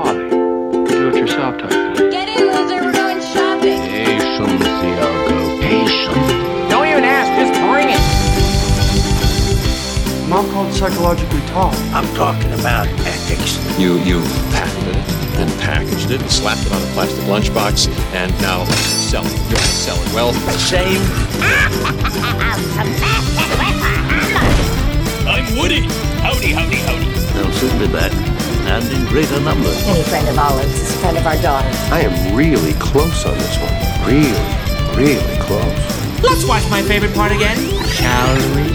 hobby. Do-it-yourself type thing. Get in, loser. We're going shopping. Patience, Iago. Patience. Don't even ask, just bring it. Mom called psychologically tall. I'm talking about ethics. You you patented it, then packaged it, and slapped it on a plastic lunchbox, and now sell it. You're gonna sell it. Well, Same. I'm Woody. Howdy, howdy, howdy. They'll soon be back, and in greater numbers. Any friend of Olive's is a friend of our daughter. I am really close on this one. Really, really close. Let's watch my favorite part again, shall we?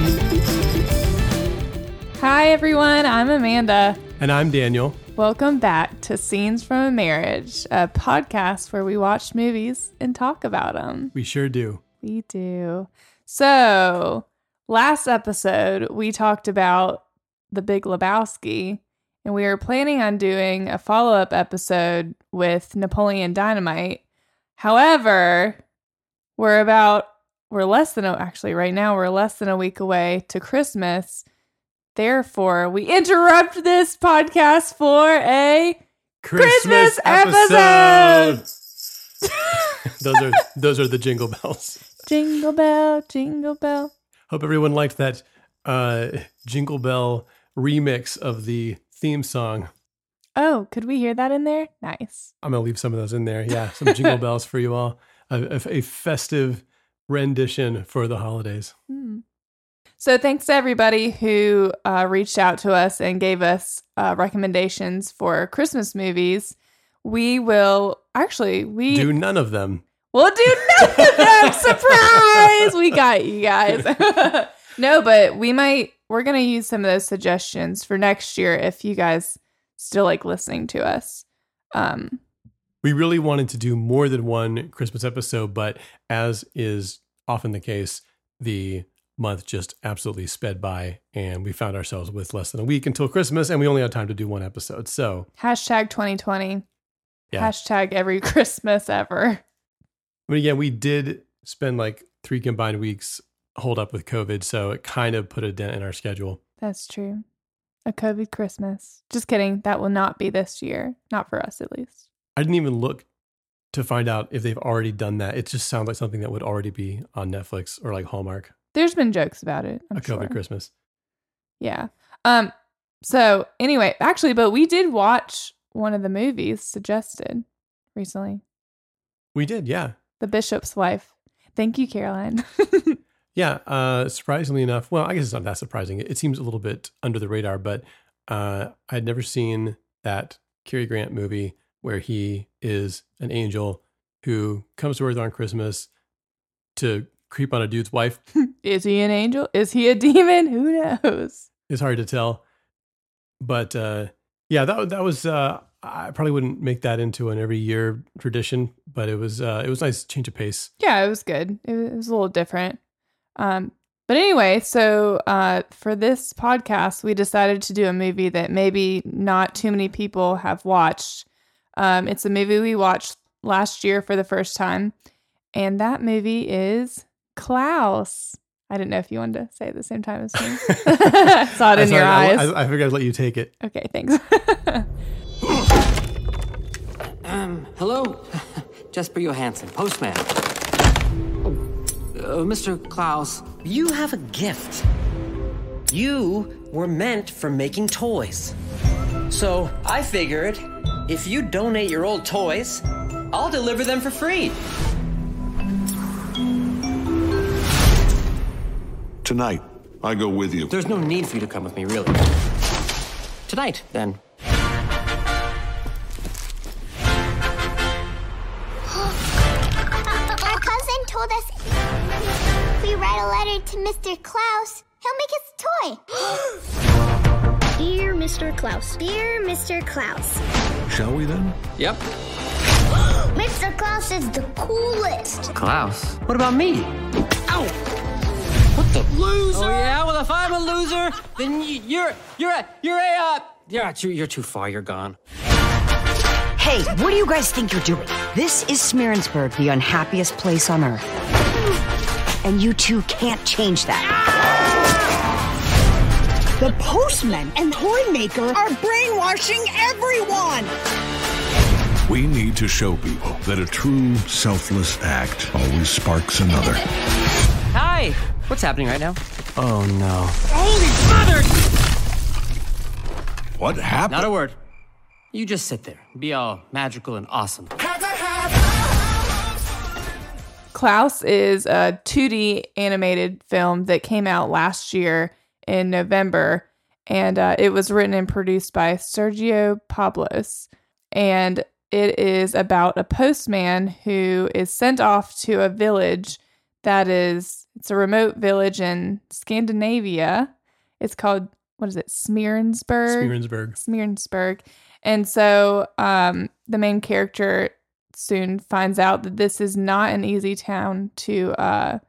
Hi, everyone. I'm Amanda. And I'm Daniel. Welcome back to Scenes from a Marriage, a podcast where we watch movies and talk about them. We sure do. We do. So, last episode, we talked about The Big Lebowski, and we were planning on doing a follow up episode with Napoleon Dynamite. However, we're about, we're less than, a, actually, right now, we're less than a week away to Christmas. Therefore, we interrupt this podcast for a Christmas episode. those are those are the jingle bells. jingle bell, jingle bell. Hope everyone liked that uh, jingle bell remix of the theme song. Oh, could we hear that in there? Nice. I'm gonna leave some of those in there. Yeah, some jingle bells for you all. A, a- a festive rendition for the holidays. Hmm. So, thanks to everybody who uh, reached out to us and gave us uh, recommendations for Christmas movies. We will actually we Do none of them. We'll do none of them. Surprise! We got you guys. no, but we might. We're gonna use some of those suggestions for next year if you guys still like listening to us. Um, We really wanted to do more than one Christmas episode, but as is often the case, the month just absolutely sped by, and we found ourselves with less than a week until Christmas, and we only had time to do one episode. So, hashtag 2020. yeah. Hashtag every Christmas ever. But again, we did spend like three combined weeks hold up with COVID, so it kind of put a dent in our schedule. That's true. A COVID Christmas. Just kidding. That will not be this year. Not for us, at least. I didn't even look to find out if they've already done that. It just sounds like something that would already be on Netflix or like Hallmark. There's been jokes about it. I'm a COVID sure. Christmas. Yeah. Um. So anyway, actually, but we did watch one of the movies suggested recently. We did, yeah. The Bishop's Wife. Thank you, Caroline. Yeah, uh, surprisingly enough, well, I guess it's not that surprising. It, seems a little bit under the radar, but uh, I'd never seen that Cary Grant movie where he is an angel who comes to Earth on Christmas to creep on a dude's wife. Is he an angel? Is he a demon? Who knows? It's hard to tell, but uh, yeah, that that was. Uh, I probably wouldn't make that into an every year tradition, but it was uh, it was nice change of pace. Yeah, it was good. It was, it was a little different. Um, but anyway, so uh, for this podcast, we decided to do a movie that maybe not too many people have watched. Um, it's a movie we watched last year for the first time, and that movie is Klaus. I didn't know if you wanted to say it at the same time as me. I saw it in your I- eyes. I, I figured I'd let you take it. okay, thanks. Um, hello? Jesper Johansen, postman. Uh, Mr. Klaus, You have a gift. You were meant for making toys. So I figured if you donate your old toys, I'll deliver them for free. Tonight, I go with you. there's no need for you to come with me, really. Tonight, then. Told us if we write a letter to Mr. Klaus, he'll make us a toy. Dear Mr. Klaus. Dear Mr. Klaus. Shall we then? Yep. Mr. Klaus is the coolest. Klaus. What about me? Ow! What the loser? Oh yeah. Well, if I'm a loser, then you're you're a you're a uh, you're too you're too far. You're gone. Hey, what do you guys think you're doing? This is Smeerensburg, the unhappiest place on earth. And you two can't change that. The postman and toy maker are brainwashing everyone. We need to show people that a true selfless act always sparks another. Hi! What's happening right now? Oh no. Holy mother! What happened? Not a word. You just sit there, be all magical and awesome. Klaus is a 2D animated film that came out last year in November, and uh, it was written and produced by Sergio Pablos. And it is about a postman who is sent off to a village that is, it's a remote village in Scandinavia. It's called, what is it, Smeerensburg? Smeerensburg. Smeerensburg. And so um, the main character soon finds out that this is not an easy town to uh,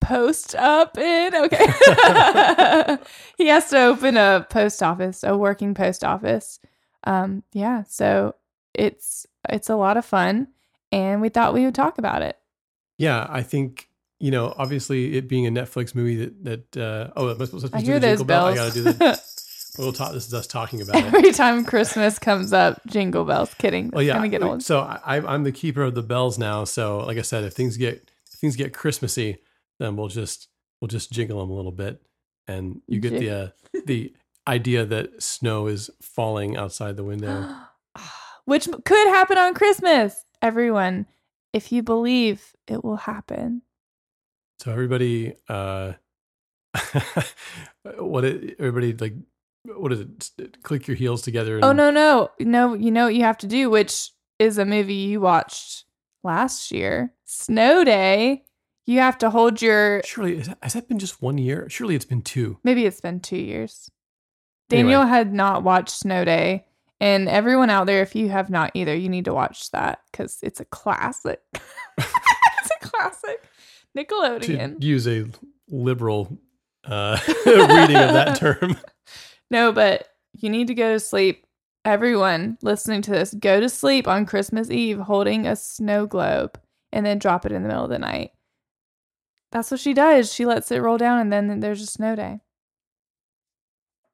post up in. Okay. he has to open a post office, a working post office. Um, yeah, so it's it's a lot of fun and we thought we would talk about it. Yeah, I think you know, obviously, it being a Netflix movie that that uh, oh, am I supposed to I do hear the those jingle bell? I bells. gotta do the. we'll talk. This is us talking about it. Every time Christmas comes up, jingle bells. Kidding. Well, yeah. Gonna get old. So I, I'm the keeper of the bells now. So, like I said, if things get if things get Christmassy, then we'll just we'll just jingle them a little bit, and you get the uh, the idea that snow is falling outside the window. Which could happen on Christmas. Everyone, if you believe, it will happen. So everybody, uh, what it, everybody like, what is it? Click your heels together. And, Oh no, no, no! You know what you have to do, which is a movie you watched last year, Snow Day. You have to hold your. Surely has that- has that been just one year? Surely it's been two. Maybe it's been two years. Anyway. Daniel had not watched Snow Day, and everyone out there, if you have not either, you need to watch that because it's a classic. it's a classic. To Nickelodeon. use a liberal uh, reading of that term. No, but you need to go to sleep. Everyone listening to this, go to sleep on Christmas Eve holding a snow globe and then drop it in the middle of the night. That's what she does. She lets it roll down and then there's a snow day.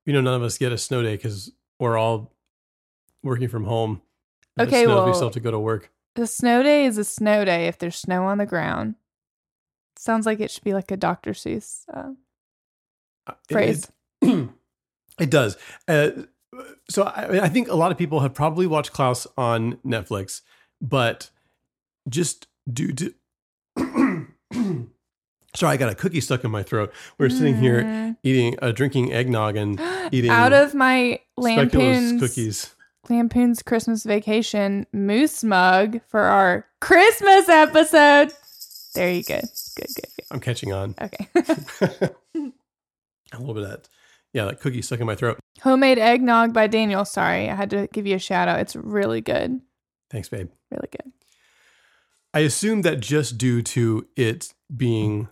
You know, none of us get a snow day because we're all working from home. If it Okay, snows, we well- still have to go to work. The snow day is a snow day if there's snow on the ground. Sounds like it should be like a Dr. Seuss uh, phrase. It, it does. Uh, so I, I think a lot of people have probably watched Klaus on Netflix, but just due to. Sorry, I got a cookie stuck in my throat. We are sitting here Mm. eating, uh, drinking eggnog and eating Out of my Lampoon's cookies. Lampoon's Christmas Vacation moose mug for our Christmas episode. There you go. Good, good, good. I'm catching on. Okay. A little bit of that. Yeah, that cookie stuck in my throat. Homemade eggnog by Daniel. Sorry, I had to give you a shout out. It's really good. Thanks, babe. Really good. I assume that just due to it being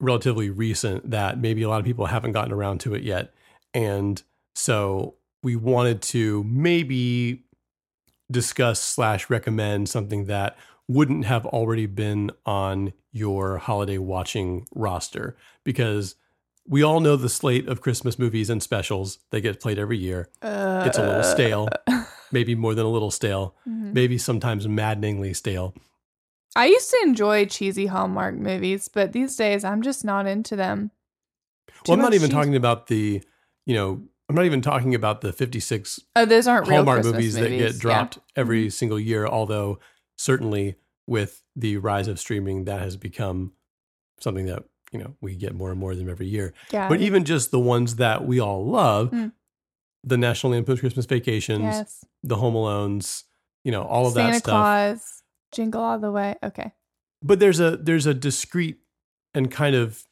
relatively recent, that maybe a lot of people haven't gotten around to it yet. And so we wanted to maybe discuss slash recommend something that wouldn't have already been on your holiday watching roster because we all know the slate of Christmas movies and specials that get played every year. it's a little stale, maybe more than a little stale, Mhm. maybe sometimes maddeningly stale. I used to enjoy cheesy Hallmark movies, but these days I'm just not into them. Well, I'm not even cheese. talking about the, you know, I'm not even talking about the 56 Oh, those aren't Hallmark Christmas movies, that movies, get yeah. dropped every Mhm. single year. Although certainly with the rise of streaming, that has become something that you know we get more and more of them every year. Yeah. But even just the ones that we all love, Mm. the National Lampoon's Christmas Vacations, Yes. the Home Alones, you know, all of Santa that stuff. Claus, Jingle All the Way. Okay. but there's a there's a discrete and kind of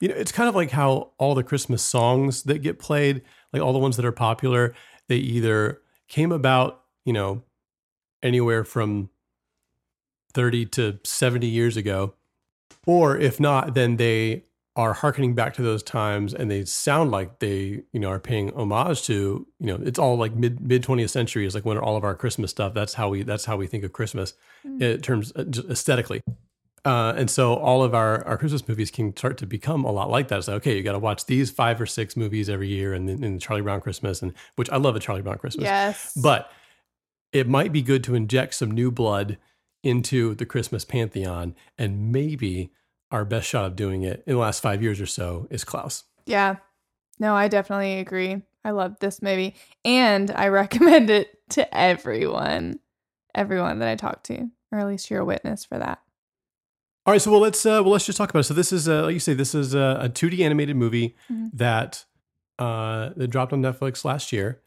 you know it's kind of like how all the christmas songs that get played like all the ones that are popular they either came about you know anywhere from 30 to 70 years ago or if not then they are harkening back to those times and they sound like they you know are paying homage to you know it's all like mid mid 20th century is like when all of our christmas stuff that's how we that's how we think of christmas Mm. in terms uh, aesthetically Uh, and so all of our, our Christmas movies can start to become a lot like that. It's like, okay, you got to watch these five or six movies every year and then Charlie Brown Christmas, and which I love a Charlie Brown Christmas. Yes. But it might be good to inject some new blood into the Christmas pantheon. And maybe our best shot of doing it in the last five years or so is Klaus. Yeah. No, I definitely agree. I love this movie and I recommend it to everyone. Everyone that I talk to, or at least you're a witness for that. All right, so well, let's uh, well let's just talk about it. So this is uh, like you say, this is a, a 2D animated movie Mhm. that uh, that dropped on Netflix last year.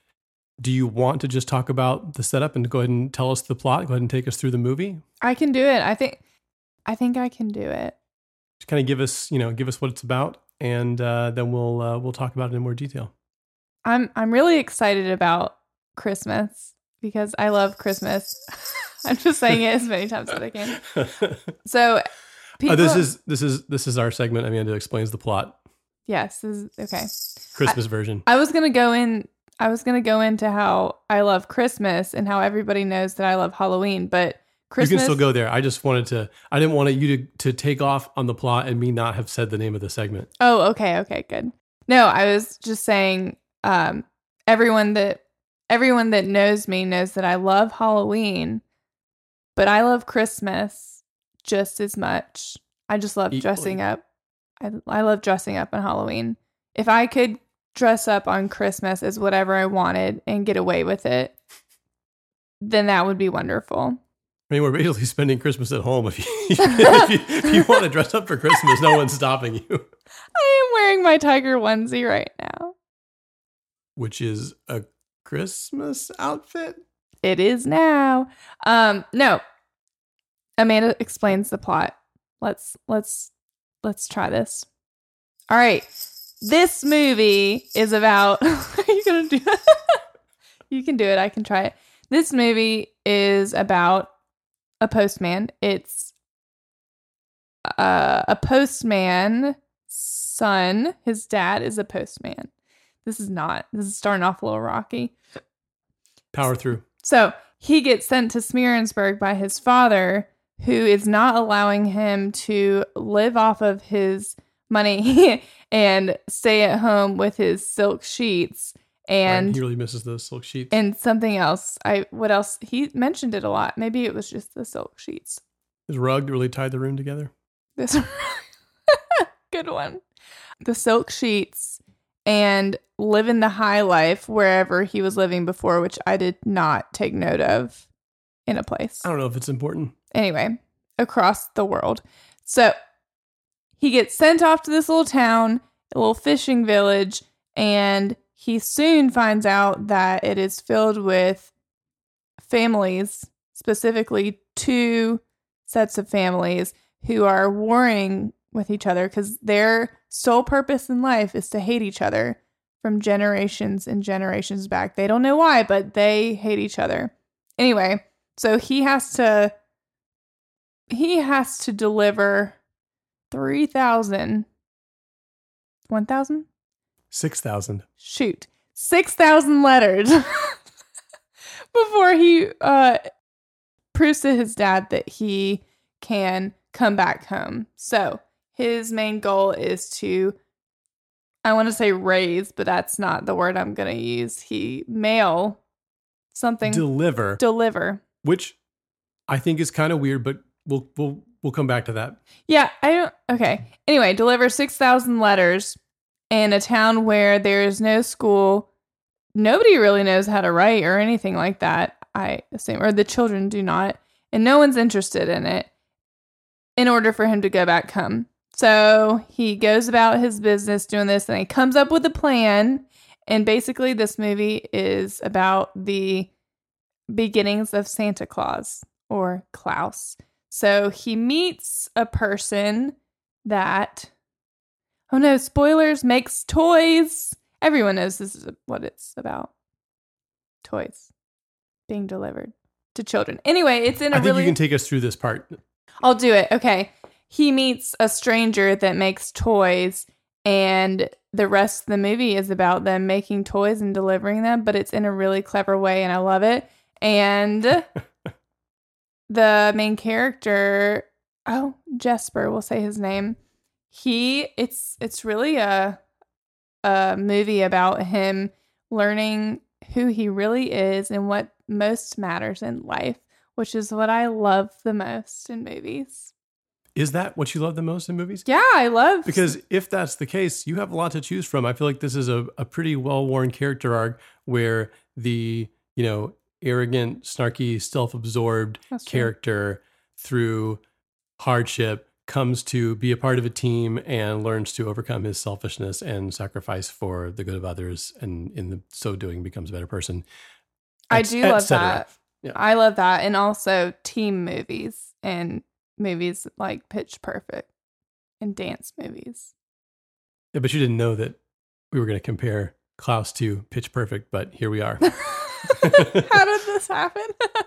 Do you want to just talk about the setup and go ahead and tell us the plot? Go ahead and take us through the movie. I can do it. I think I think I can do it. Just kind of give us, you know, give us what it's about, and uh, then we'll uh, we'll talk about it in more detail. I'm I'm really excited about Christmas because I love Christmas. I'm just saying it as many times as I can. So people Uh, this is this is this is our segment. Amanda explains the plot, yes, this is okay. Christmas version. I was gonna go in. I was gonna go into how I love Christmas and how everybody knows that I love Halloween, but Christmas. You can still go there. I just wanted to. I didn't want you to to take off on the plot and me not have said the name of the segment. Oh, okay, okay, good. No, I was just saying. Um, everyone that everyone that knows me knows that I love Halloween, but I love Christmas just as much. I just love dressing up. I I love dressing up on Halloween. If I could dress up on Christmas as whatever I wanted and get away with it, then that would be wonderful. I mean, we're basically spending Christmas at home. If you, if you, if you want to dress up for Christmas, no one's stopping you. I am wearing my tiger onesie right now. Which is a Christmas outfit. It is now. Um, no. Amanda explains the plot. Let's let's let's try this. All right. This movie is about Are you gonna do it? you can do it. I can try it. This movie is about a postman. It's uh, a postman son. His dad is a postman. This is not. This is starting off a little rocky. Power through. So he gets sent to Smeerensburg by his father, who is not allowing him to live off of his money and stay at home with his silk sheets and Right, he really misses those silk sheets. and something else. I what else? He mentioned it a lot. Maybe it was just the silk sheets. His rug really tied the room together. This good one. The silk sheets and living the high life wherever he was living before, which I did not take note of in a place. I don't know if it's important. Anyway, across the world. So he gets sent off to this little town, a little fishing village, and he soon finds out that it is filled with families, specifically two sets of families who are warring with each other because their sole purpose in life is to hate each other from generations and generations back. They don't know why, but they hate each other. Anyway, so he has to he has to deliver 3000 1000 Six thousand. shoot. 6000 letters. Before he uh proves to his dad that he can come back home. So his main goal is to i want to say raise but that's not the word i'm going to use. He mail something. Deliver. deliver. Which I think is kind of weird, but we'll we'll we'll come back to that. Yeah, I don't. Okay. Anyway, deliver 6,000 letters in a town where there is no school. Nobody really knows how to write or anything like that, I assume, or the children do not. And no one's interested in it in order for him to go back home. So he goes about his business doing this and he comes up with a plan. And basically, this movie is about the beginnings of Santa Claus or Klaus. So he meets a person that, oh no, spoilers, makes toys. Everyone knows this is what it's about toys being delivered to children. Anyway, it's in a I think really. you can take us through this part. I'll do it. Okay. He meets a stranger that makes toys, and the rest of the movie is about them making toys and delivering them, but it's in a really clever way, and I love it. And the main character oh Jesper, we'll say his name. He it's it's really a a movie about him learning who he really is and what most matters in life, which is what I love the most in movies. Is that what you love the most in movies? Yeah, I love Because if that's the case, you have a lot to choose from. I feel like this is a, a pretty well worn character arc where the, you know, arrogant, snarky, self absorbed character through hardship comes to be a part of a team and learns to overcome his selfishness and sacrifice for the good of others and in the so doing becomes a better person. I do love that. Yeah. I love that. And also team movies and movies like Pitch Perfect and dance movies. Yeah, but you didn't know that we were going to compare Klaus to Pitch Perfect, but here we are. How did this happen?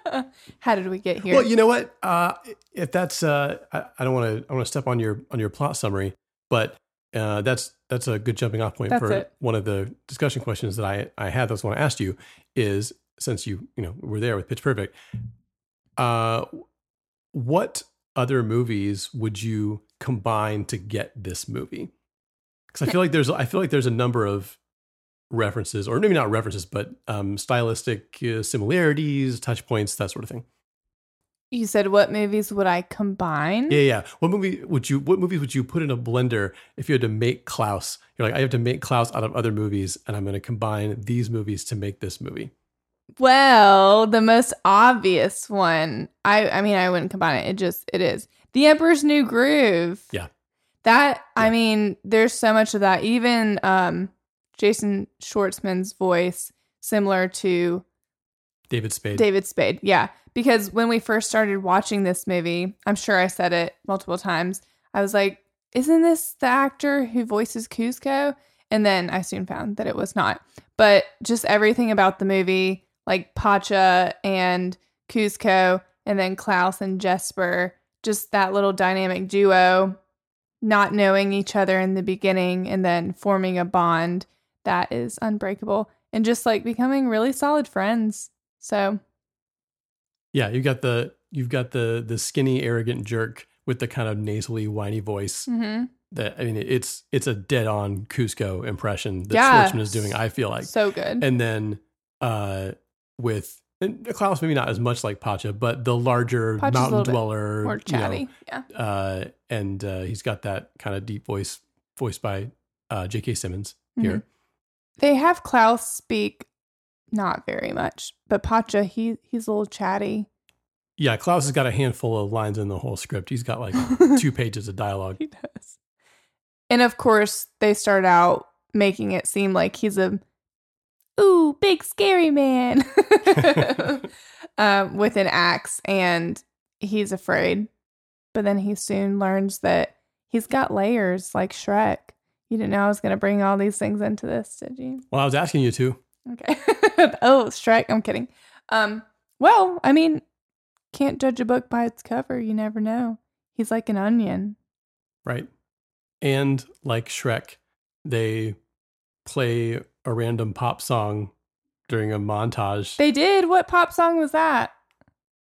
How did we get here? Well, you know what? Uh, if that's, uh, I, I don't want to, I want to step on your on your plot summary, but uh, that's that's a good jumping off point That's for it. one of the discussion questions that I I had. That's what I asked you is since you you know were there with Pitch Perfect, uh, what other movies would you combine to get this movie? Because I feel like there's I feel like there's a number of references, or maybe not references, but um, stylistic uh, similarities, touch points, that sort of thing. you said what movies would I combine? Yeah, yeah. What movie would you? What movies would you put in a blender if you had to make Klaus? You're like, I have to make Klaus out of other movies, and I'm going to combine these movies to make this movie. Well, the most obvious one, I I mean I wouldn't combine it. It just it is. The Emperor's New Groove. Yeah. That I mean, there's so much of that. Even um Jason Schwartzman's voice similar to David Spade. David Spade. Yeah. Because when we first started watching this movie, I'm sure I said it multiple times. I was like, isn't this the actor who voices Kuzco? And then I soon found that it was not. But just everything about the movie, like Pacha and Kuzco, and then Klaus and Jesper, just that little dynamic duo, not knowing each other in the beginning and then forming a bond that is unbreakable and just like becoming really solid friends. So Yeah, you got the you've got the the skinny, arrogant jerk with the kind of nasally, whiny voice. Mhm. That I mean, it's it's a dead on Kuzco impression that Yeah. Schwartzman is doing. I feel like So good. And then uh with and Klaus, maybe not as much like Pacha, but the larger Pacha's mountain dweller, more you know, chatty, yeah. Uh, and uh, he's got that kind of deep voice, voiced by uh, J.K. Simmons here. They have Klaus speak not very much, but Pacha he he's a little chatty. Yeah, Klaus has got a handful of lines in the whole script. He's got like two pages of dialogue. He does. And of course, they start out making it seem like he's a ooh big scary man um, with an axe, and he's afraid. But then he soon learns that he's got layers like Shrek. You didn't know I was going to bring all these things into this, did you? Well, I was asking you to. Okay. oh, Shrek. I'm kidding. Um. Well, I mean, can't judge a book by its cover. You never know. He's like an onion. right? And like Shrek, they play a random pop song during a montage. They did. What pop song was that?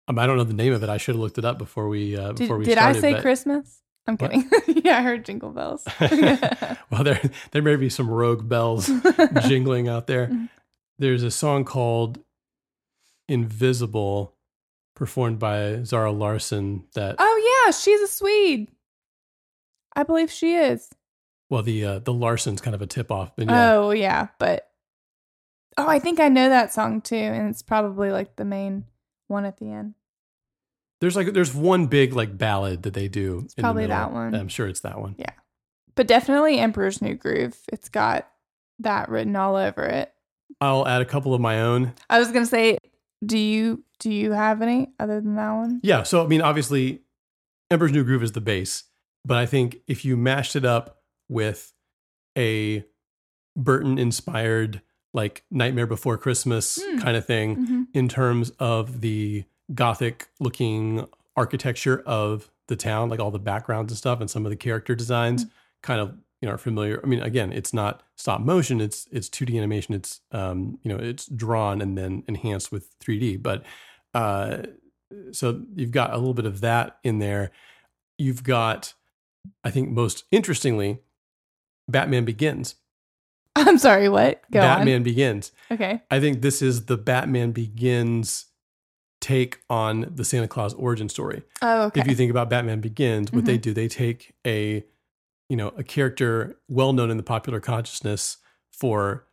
Um, I don't know the name of it. I should have looked it up before we uh, Did, before we did I say Christmas? I'm kidding. yeah, I heard Jingle Bells. well, there there may be some rogue bells jingling out there. There's a song called "Invisible," performed by Zara Larsson. That oh yeah, she's a Swede. I believe she is. well, the uh, the Larsson's kind of a tip off. But yeah, Oh yeah, but oh, I think I know that song too, and it's probably like the main one at the end. There's like there's one big like ballad that they do. It's probably that one. I'm sure it's that one. Yeah, but definitely Emperor's New Groove. It's got that written all over it. I'll add a couple of my own. I was gonna say, do you do you have any other than that one? Yeah. So, I mean, obviously, Emperor's New Groove is the base, but I think if you mashed it up with a Burton inspired, like Nightmare Before Christmas Hmm. kind of thing, Mhm. in terms of the gothic looking architecture of the town, like all the backgrounds and stuff, and some of the character designs, Hmm. kind of you know are familiar. I mean, again, it's not stop motion; it's it's two D animation. It's um you know it's drawn and then enhanced with three D, but uh so you've got a little bit of that in there. you've got, I think most interestingly, Batman Begins. I'm sorry, what? Go Batman on. Begins. Okay. I think this is the Batman Begins take on the Santa Claus origin story. Oh, okay. If you think about Batman Begins, what they do, they take a, you know, a character well known in the popular consciousness for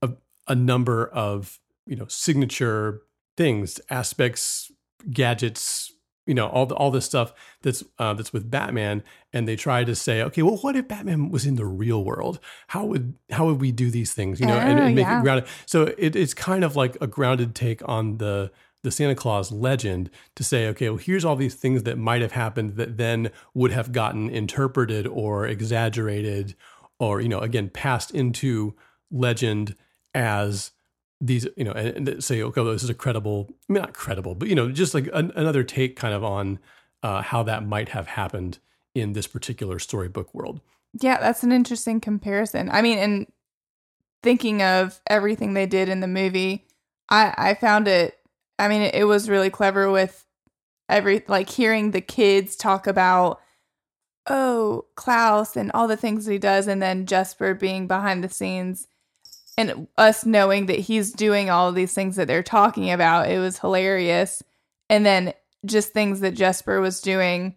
a, a number of, you know, signature things, aspects, gadgets, you know, all the, all this stuff that's uh, that's with Batman, and they try to say, okay, well, what if Batman was in the real world? How would how would we do these things? You know, and, Oh, and make yeah. it grounded. So it, it's kind of like a grounded take on the the Santa Claus legend to say, okay, well, here's all these things that might have happened that then would have gotten interpreted or exaggerated, or you know, again, passed into legend as these, you know, and, say, okay, well, this is a credible, I mean, not credible, but you know, just like an, another take kind of on uh, how that might have happened in this particular storybook world. Yeah, that's an interesting comparison. I mean, and thinking of everything they did in the movie, I I found it. I mean, it, was really clever with every like hearing the kids talk about oh Klaus and all the things he does, and then Jesper being behind the scenes, and us knowing that he's doing all of these things that they're talking about. It was hilarious, and then just things that Jesper was doing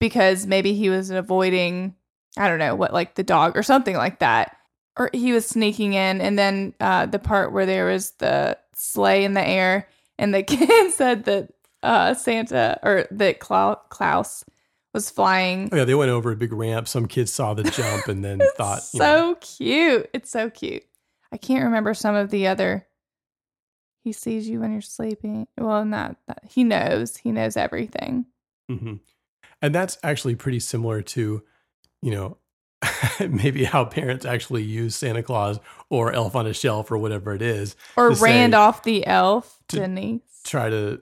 because maybe he was avoiding I don't know what like the dog or something like that or he was sneaking in and then uh the part where there was the sleigh in the air and the kid said that uh Santa or that Klaus was flying. Oh, yeah, they went over a big ramp. Some kids saw the jump and then thought, you know, so cute. It's so cute. I can't remember some of the other. He sees you when you're sleeping. Well not that he knows. He knows everything. Hmm And that's actually pretty similar to, you know, maybe how parents actually use Santa Claus or Elf on a Shelf or whatever it is, or Randolph the elf to- Denise try to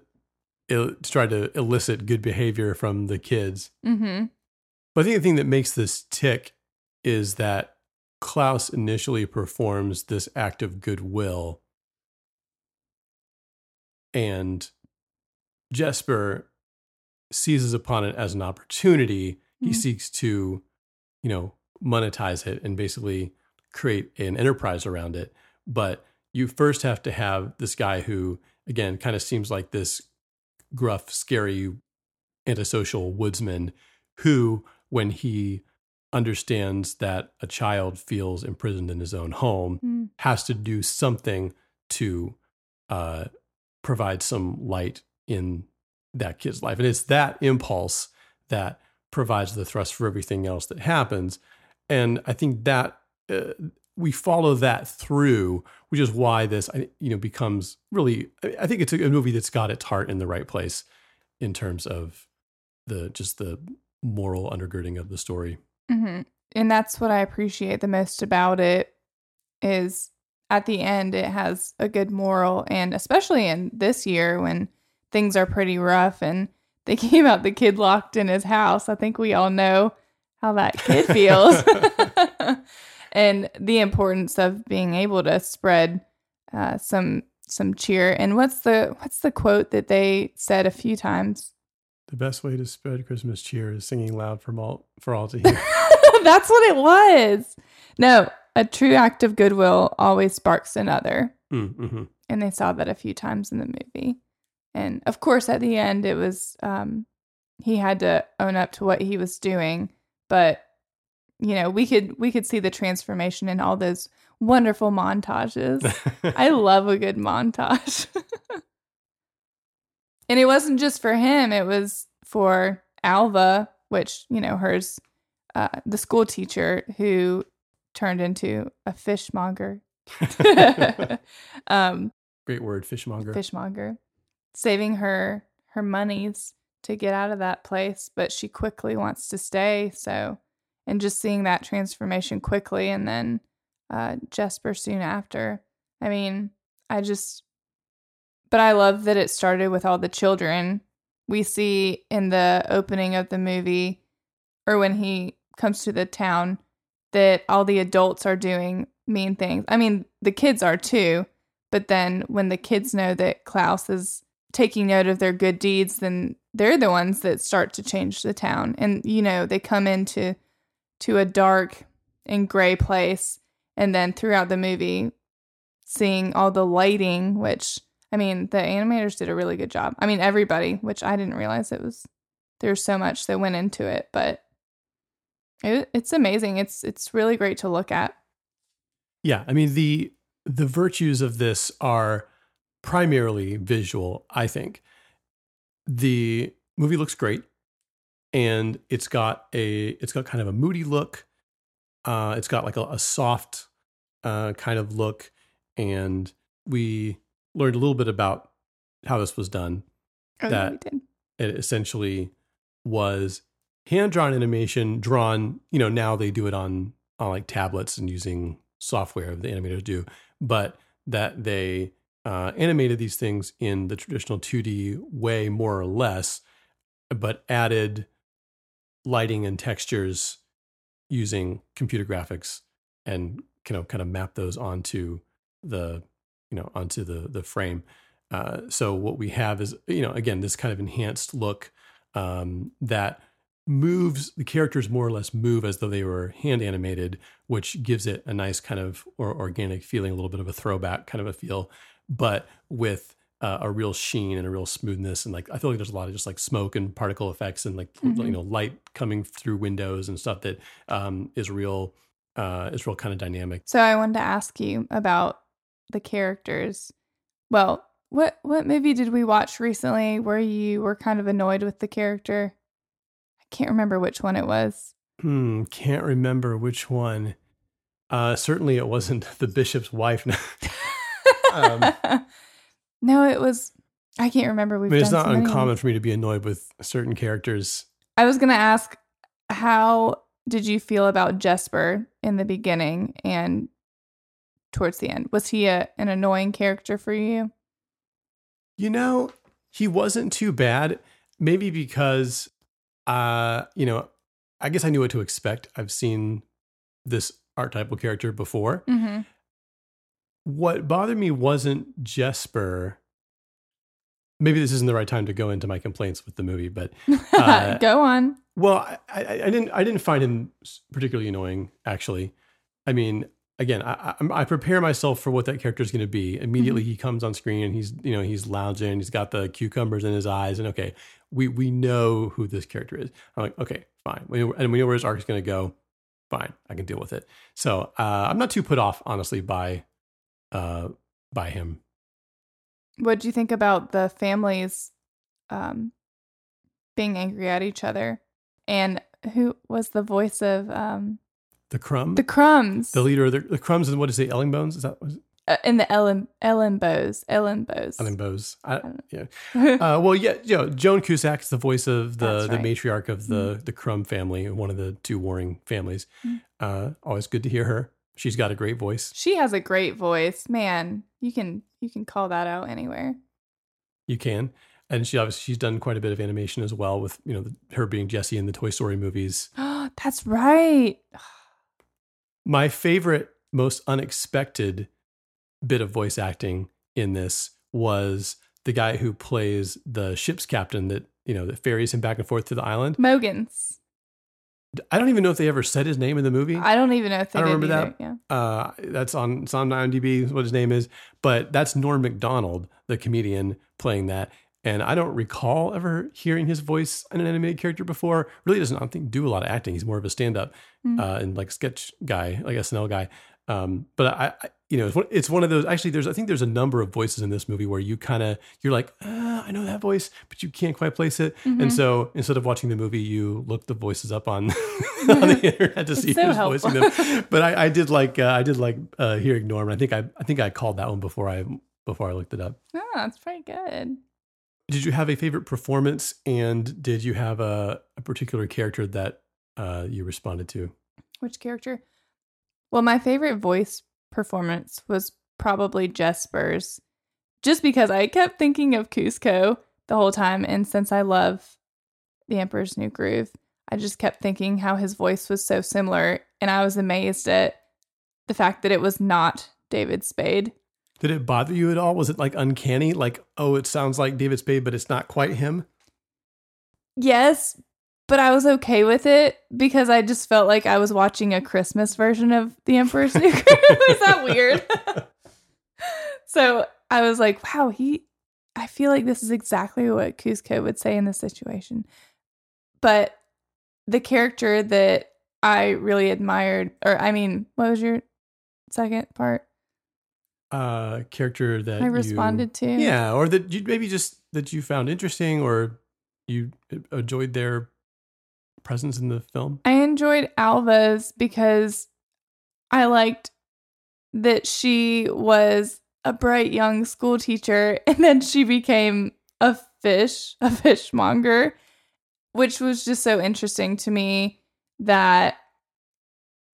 to try to elicit good behavior from the kids. mm-hmm But I think the thing that makes this tick is that Klaus initially performs this act of goodwill, and Jesper seizes upon it as an opportunity. He Mhm. seeks to, you know, monetize it and basically create an enterprise around it. But you first have to have this guy who, again, kind of seems like this gruff, scary, antisocial woodsman who, when he understands that a child feels imprisoned in his own home, Mm. has to do something to uh, provide some light in that kid's life. And it's that impulse that provides the thrust for everything else that happens. And I think that uh, we follow that through, which is why this, you know, becomes really. I- think it's a, movie that's got its heart in the right place in terms of the just the moral undergirding of the story. hmm And that's what I appreciate the most about it is at the end it has a good moral and especially in this year when things are pretty rough and they came out the kid locked in his house. I think we all know how that kid feels. and the importance of being able to spread uh, some some cheer. And what's the what's the quote that they said a few times? The best way to spread Christmas cheer is singing loud for all for all to hear. That's what it was. No, a true act of goodwill always sparks another. mm-hmm. And they saw that a few times in the movie. And of course, at the end, it was um, he had to own up to what he was doing. But you know, we could we could see the transformation in all those wonderful montages. I love a good montage. and it wasn't just for him, it was for Alva, which, you know, hers uh, the school teacher who turned into a fishmonger. um, Great word, fishmonger. fishmonger, saving her her monies to get out of that place, but she quickly wants to stay. So, and just seeing that transformation quickly, and then uh, Jesper soon after. I mean, I just, but I love that it started with all the children. We see in the opening of the movie, or when he comes to the town, that all the adults are doing mean things. I mean, the kids are too, but then when the kids know that Klaus is taking note of their good deeds, then they're the ones that start to change the town. And you know, they come into to a dark and gray place and then throughout the movie seeing all the lighting which I mean, the animators did a really good job. I mean, everybody, which I didn't realize it was there's so much that went into it, but it, it's amazing. It's it's really great to look at. Yeah, I mean the the virtues of this are primarily visual, I think. The movie looks great and it's got a it's got kind of a moody look. Uh it's got like a, a soft uh kind of look and we learned a little bit about how this was done. Oh, yeah, that did. it essentially was hand drawn animation drawn, you know, now they do it on on like tablets and using software the animators do, but that they uh, animated these things in the traditional 2D way more or less, but added lighting and textures using computer graphics and kind of kind of map those onto the you know onto the the frame. Uh, so what we have is you know again this kind of enhanced look um, that moves the characters more or less move as though they were hand animated, which gives it a nice kind of or organic feeling, a little bit of a throwback kind of a feel, but with uh, a real sheen and a real smoothness and like I feel like there's a lot of just like smoke and particle effects and like Mhm. you know light coming through windows and stuff that um, is real uh, is real kind of dynamic. So I wanted to ask you about the characters. Well, what what movie did we watch recently where you were kind of annoyed with the character? I can't remember which one it was. Hmm, can't remember which one. Uh, certainly, it wasn't the bishop's wife. um, no, it was. I can't remember. We've mean, it's not so uncommon for me to be annoyed with certain characters. I was gonna ask, how did you feel about Jesper in the beginning and towards the end? Was he a, an annoying character for you? You know, he wasn't too bad. Maybe because, uh, you know, I guess I knew what to expect. I've seen this archetypal character before. Mm-hmm. What bothered me wasn't Jesper. Maybe this isn't the right time to go into my complaints with the movie, but uh, Go on. Well, I, I, I didn't I didn't find him particularly annoying. Actually, I mean, again, I, I, prepare myself for what that character is going to be. Immediately, he comes on screen and he's you know he's lounging, he's got the cucumbers in his eyes, and okay, we we know who this character is. I'm like, okay, fine, we know, and we know where his arc is going to go. Fine, I can deal with it. So uh, I'm not too put off, honestly, by uh, by him. What do you think about the families um, being angry at each other? And who was the voice of um, The Krum, the Krums the leader of the, the Krums, and what is it? Ellen Bones? Is that? Was it? uh, in the Ellen Ellen Bose Ellen Bose? Ellen. I, yeah. uh, well, yeah, you know, Joan Cusack's the voice of the That's the matriarch of the the Krum family, one of the two warring families. Mm. Uh, always good to hear her. She's got a great voice. She has a great voice, man. You can you can call that out anywhere. You can, and she obviously she's done quite a bit of animation as well, with you know the, her being Jessie in the Toy Story movies. That's right. My favorite, most unexpected bit of voice acting in this was the guy who plays the ship's captain that you know that ferries him back and forth to the island. Mogens. I don't even know if they ever said his name in the movie. I don't even know if they I don't remember either. that. Yeah. Uh, that's on it's on IMDb. What his name is, but that's Norm Macdonald, the comedian, playing that. And I don't recall ever hearing his voice in an animated character before. Really doesn't, I don't think, do a lot of acting. He's more of a stand-up Mm. uh, and like sketch guy, like SNL guy. Um, but I, I, you know, it's one, of those. Actually, there's I think there's a number of voices in this movie where you kind of you're like, uh, I know that voice, but you can't quite place it. Mhm. And so instead of watching the movie, you look the voices up on on the internet to It's see so who's voicing them. But I, I did like uh, I did like uh, hearing Norm. I think I I think I called that one before I before I looked it up. Oh, that's pretty good. Did you have a favorite performance, and did you have a, a particular character that uh, you responded to? Which character? Well, my favorite voice performance was probably Jesper's, just because I kept thinking of Kuzco the whole time. And since I love The Emperor's New Groove, I just kept thinking how his voice was so similar. And I was amazed at the fact that it was not David Spade. Did it bother you at all? Was it like uncanny? Like, oh, it sounds like David Spade, but it's not quite him. yes, but I was okay with it because I just felt like I was watching a Christmas version of The Emperor's New Groove. Is that weird? so I was like, wow, he, I feel like this is exactly what Kuzco would say in this situation. But the character that I really admired, or I mean, what was your second part? uh character that I you- responded to? yeah or that you maybe just that you found interesting or you enjoyed their presence in the film? I enjoyed Alva's because I liked that she was a bright young school teacher and then she became a fish, a fishmonger, which was just so interesting to me that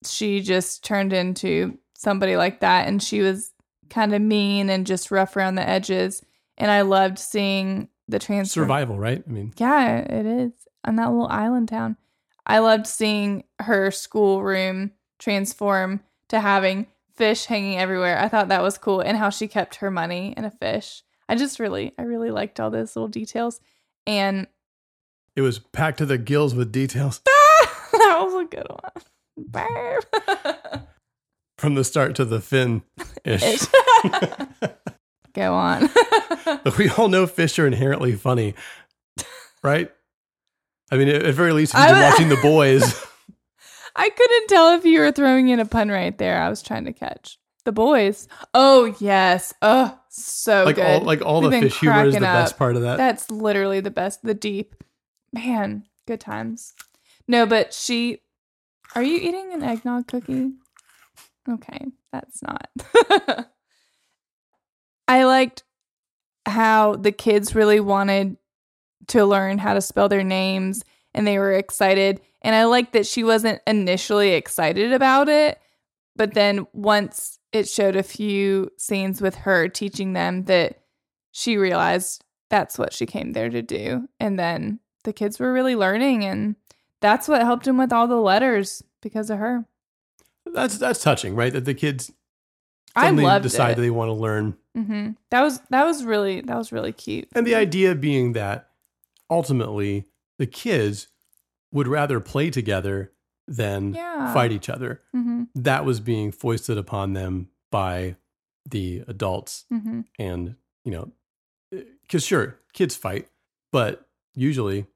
she just turned into somebody like that and she was kind of mean and just rough around the edges and I loved seeing the transfer survival right i mean yeah, it is. On that little island town. I loved seeing her schoolroom transform to having fish hanging everywhere. I thought that was cool and how she kept her money in a fish. I just really, I really liked all those little details. And it was packed to the gills with details that was a good one. Barb. from the start to the fin ish Go on. we all know fish are inherently funny right i mean at very least if you've been watching the boys I couldn't tell if you were throwing in a pun right there. I was trying to catch the boys. Oh yes. Oh, so Like good. all- like all We've the fish humor is the cracking best part of that. That's literally the best. The deep, man. Good times. No, but she. Are you eating an eggnog cookie? Okay, that's not. I liked how the kids really wanted to learn how to spell their names and they were excited. And I liked that she wasn't initially excited about it, but then once it showed a few scenes with her teaching them that she realized that's what she came there to do. And then the kids were really learning and that's what helped him with all the letters because of her. that's that's touching right that the kids suddenly loved decide it. that they want to learn hmm That was that was really that was really cute. And the idea being that ultimately the kids would rather play together than Yeah. fight each other. Mhm. That was being foisted upon them by the adults. Mhm. And, you know, because sure, kids fight, but usually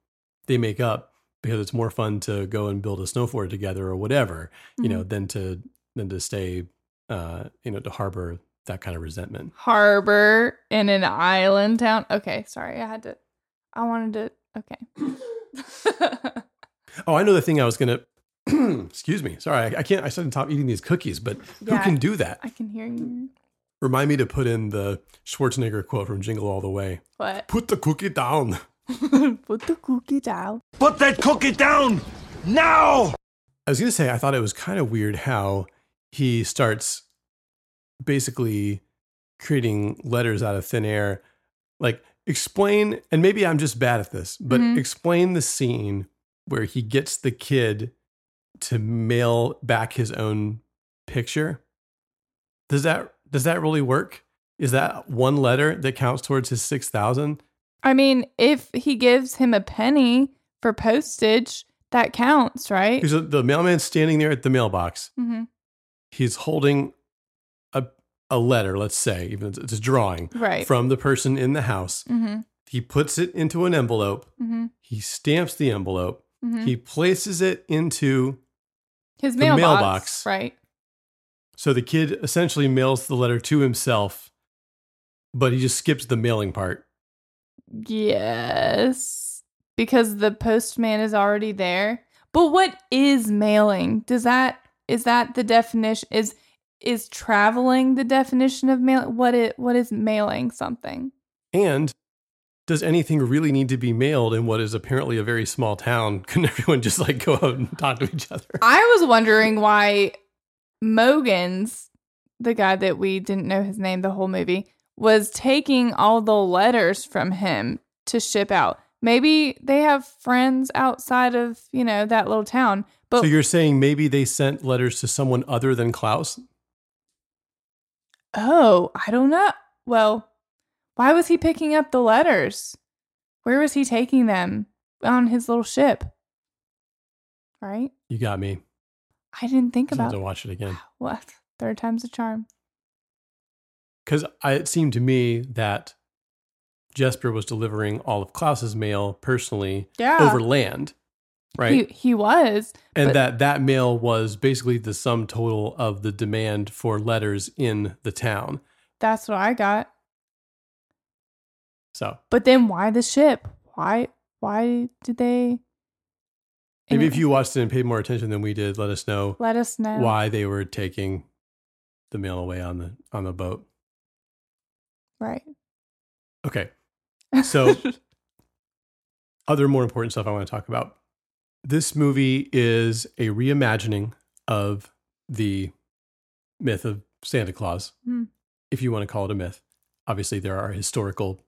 they make up because it's more fun to go and build a snow fort together or whatever, you know, Mhm. than to than to stay uh, you know, to harbor that kind of resentment. Harbor in an island town. Okay, sorry, I had to. I wanted to. Okay. Oh, I know the thing I was gonna. excuse me. Sorry, I, I can't. I shouldn't stop eating these cookies, but Yeah, who can do that? I can hear you. Remind me to put in the Schwarzenegger quote from Jingle All the Way. What? Put the cookie down. Put the cookie down. Put that cookie down now! I was gonna say I thought it was kind of weird how he starts basically creating letters out of thin air. Like explain, and maybe I'm just bad at this, but Mhm. explain the scene where he gets the kid to mail back his own picture. Does that does that really work? Is that one letter that counts towards his six thousand? I mean, if he gives him a penny for postage, that counts, right? Because the mailman's standing there at the mailbox. hmm he's holding a a letter, let's say, even it's a drawing Right. from the person in the house. hmm He puts it into an envelope. hmm He stamps the envelope. Mhm. He places it into His mailbox, mailbox. right? so the kid essentially mails the letter to himself, but he just skips the mailing part. Yes, because the postman is already there. But what is mailing? Does that is that the definition? Is is traveling the definition of mail? What it what is mailing something? And does anything really need to be mailed in what is apparently a very small town? Couldn't everyone just like go out and talk to each other? I was wondering why Mogens, the guy that we didn't know his name the whole movie, was taking all the letters from him to ship out. Maybe they have friends outside of, you know, that little town. But so you're saying maybe they sent letters to someone other than Klaus? oh, I don't know. Well, why was he picking up the letters? Where was he taking them? on his little ship. Right? You got me. I didn't think Just have about to watch it again. what third time's a charm. Because it seemed to me that Jesper was delivering all of Klaus's mail personally Yeah. over land, right? He he was. and but- that that mail was basically the sum total of the demand for letters in the town. that's what I got. So But then why the ship? Why why did they maybe if you watched it and paid more attention than we did, let us know let us know why they were taking the mail away on the on the boat. Right. Okay. So other more important stuff I want to talk about. This movie is a reimagining of the myth of Santa Claus, Hmm. if you want to call it a myth. Obviously, there are historical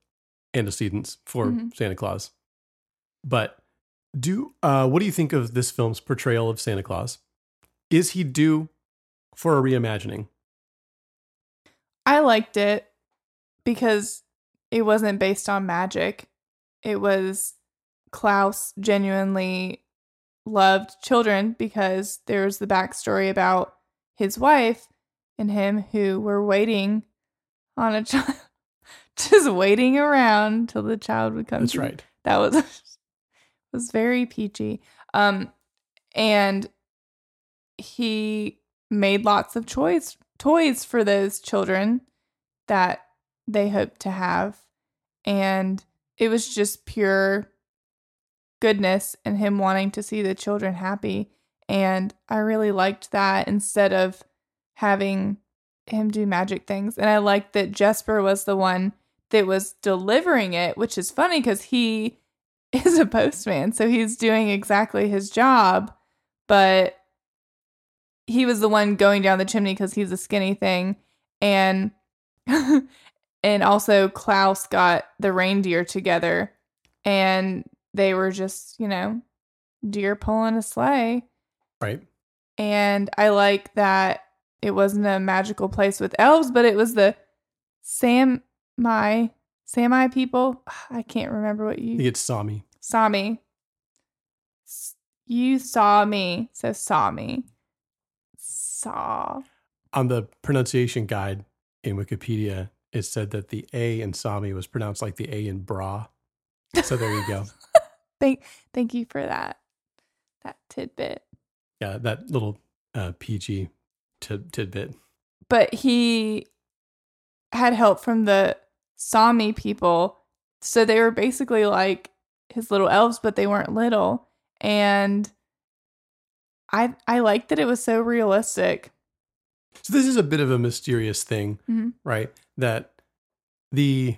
antecedents for Mhm. Santa Claus. But do uh, what do you think of this film's portrayal of Santa Claus? Is he due for a reimagining? I liked it because it wasn't based on magic. It was Klaus genuinely loved children because there's the backstory about his wife and him who were waiting on a child, just waiting around till the child would come. That's right. That was was very peachy. Um, and he made lots of choice toys for those children that they hoped to have and it was just pure goodness and him wanting to see the children happy. And i really liked that instead of having him do magic things. And i liked that jesper was the one that was delivering it which is funny because he is a postman so he's doing exactly his job. But he was the one going down the chimney because he's a skinny thing. And and also klaus got the reindeer together. And they were just you know deer pulling a sleigh Right. and i like that it wasn't a magical place with elves but it was the sam my sami people i can't remember what you it's Sami. Sami. you saw me so saw me saw On the pronunciation guide in Wikipedia, it said that the A in Sami was pronounced like the A in bra. So there you go. thank thank you for that that tidbit Yeah, that little uh, PG tid- tidbit. but he had help from the Sami people. So they were basically like his little elves, but they weren't little. And I I liked that it was so realistic. So this is a bit of a mysterious thing, Mhm. right? That the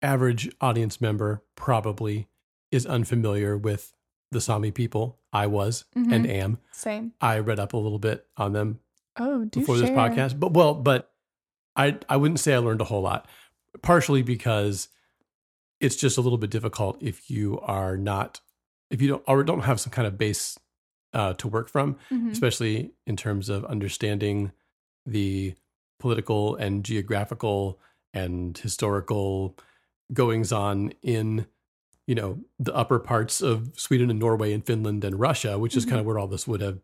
average audience member probably is unfamiliar with the Sami people. I was and Mhm. am. Same. I read up a little bit on them Oh, do before share. this podcast. But well, but I I wouldn't say I learned a whole lot. Partially because it's just a little bit difficult if you are not if you don't or don't have some kind of base uh, to work from, Mhm. especially in terms of understanding the political and geographical and historical goings on in you know the upper parts of Sweden and Norway and Finland and Russia, which is Mhm. kind of where all this would have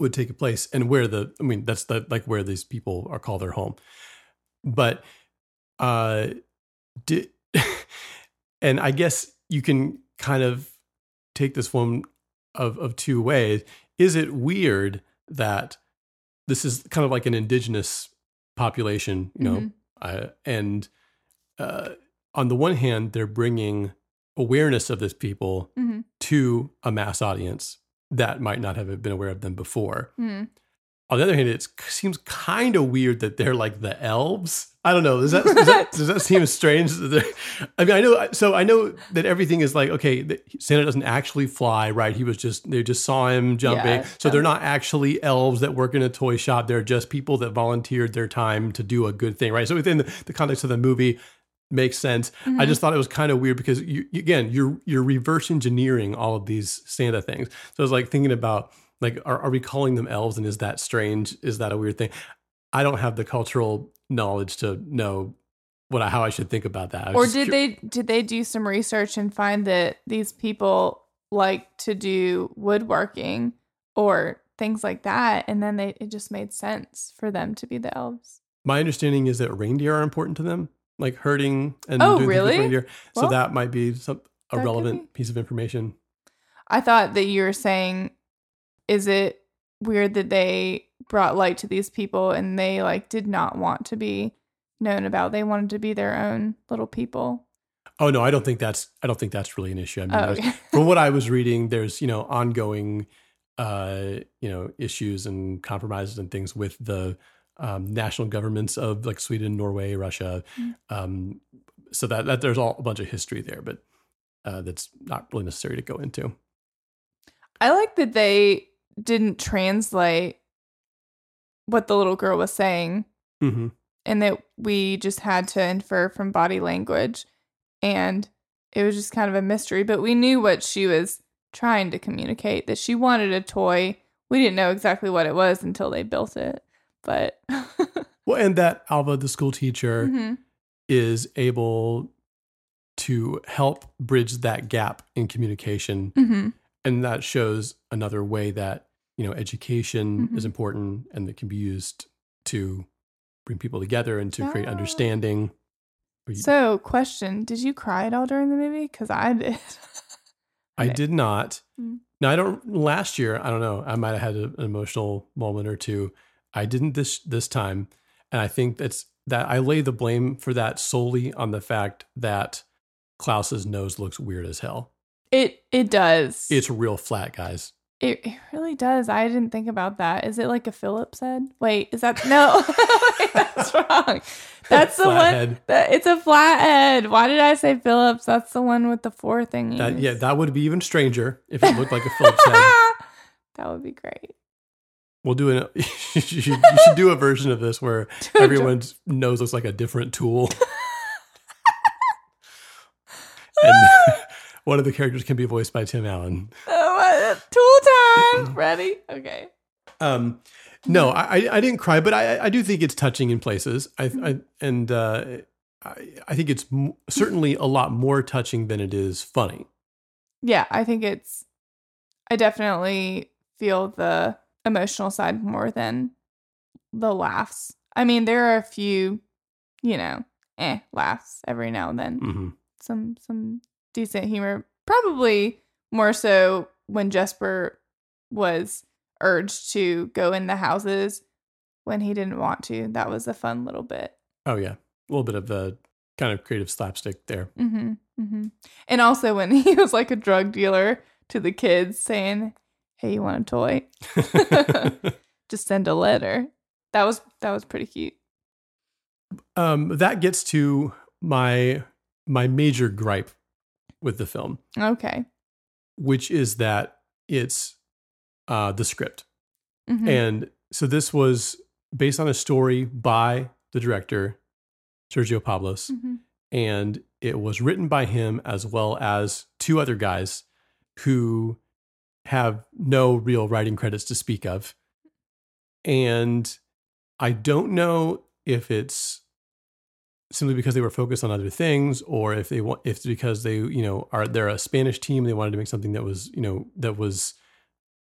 would take place and where the I mean that's the like where these people are called their home. But uh did and I guess you can kind of take this one of of two ways. Is it weird that this is kind of like an indigenous population, you know, Mhm. uh, and uh, on the one hand, they're bringing awareness of this people Mhm. to a mass audience that might not have been aware of them before. Mhm. On the other hand, it seems kind of weird that they're like the elves. I don't know. Does that, does that, does that seem strange? I mean, I know. So I know that everything is like okay. Santa doesn't actually fly, right? He was just they just saw him jumping. Yeah, so they're not actually elves that work in a toy shop. They're just people that volunteered their time to do a good thing, right? So within the, the context of the movie, makes sense. I Mhm. just thought it was kind of weird because you again you're you're reverse engineering all of these Santa things. So I was like thinking about like are, are we calling them elves and is that strange? Is that a weird thing? I don't have the cultural knowledge to know what I, how I should think about that. Or did cur- they did they do some research and find that these people like to do woodworking or things like that and then they it just made sense for them to be the elves. My understanding is that reindeer are important to them, like herding and Oh, doing really? reindeer. So that might be some a relevant piece of information. I thought that you were saying is it weird that they brought light to these people and they like did not want to be known about. They wanted to be their own little people. Oh no, I don't think that's I don't think that's really an issue. I mean, Oh, okay. from what I was reading, there's you know ongoing uh, you know issues and compromises and things with the um, national governments of like Sweden, Norway, Russia. Mm. Um, so that that there's all a bunch of history there, but uh, that's not really necessary to go into. I like that they didn't translate what the little girl was saying Mm-hmm. and that we just had to infer from body language and it was just kind of a mystery but we knew what she was trying to communicate that she wanted a toy we didn't know exactly what it was until they built it but Well, and that Alva, the school teacher, Mhm. is able to help bridge that gap in communication, Mhm. and that shows another way that you know education is Mhm. important and that can be used to bring people together and to create Ah. understanding. So question did you cry at all during the movie because i did I did not. Mm. Now I don't. Last year, I don't know. I might have had a- an emotional moment or two. I didn't this this time, and I think that's that. I lay the blame for that solely on the fact that Klaus's nose looks weird as hell. it it does It's real flat, guys. It, it really does. I didn't think about that. Is it like a Phillips head? Wait, is that no? Wait, that's wrong. That's the one. head. That, it's a flat head. Why did I say Phillips? That's the one with the four thingies. That yeah, that would be even stranger if it looked like a Phillips head. that would be great. We'll do an. You should, you should do a version of this where everyone's nose looks like a different tool. and one of the characters can be voiced by Tim Allen. Oh, tool time. Ready? Okay. Um, no, I, I- I didn't cry, but I, I do think it's touching in places. I, I and uh, I, I think it's m- certainly a lot more touching than it is funny. Yeah, I think it's. I definitely feel the emotional side more than the laughs. I mean, there are a few, you know, eh laughs every now and then. Mhm. Some some decent humor. Probably more so when Jesper was urged to go in the houses when he didn't want to. That was a fun little bit. Oh yeah, a little bit of the kind of creative slapstick there. hmm hmm And also when he was like a drug dealer to the kids saying, "Hey, you want a toy? Just send a letter." That was that was pretty cute. Um, that gets to my my major gripe with the film, Okay. which is that it's uh, the script. Mhm. And so this was based on a story by the director, Sergio Pablos, Mhm. and it was written by him as well as two other guys who have no real writing credits to speak of. And I don't know if it's simply because they were focused on other things or if they want if it's because they you know are they're a spanish team they wanted to make something that was you know that was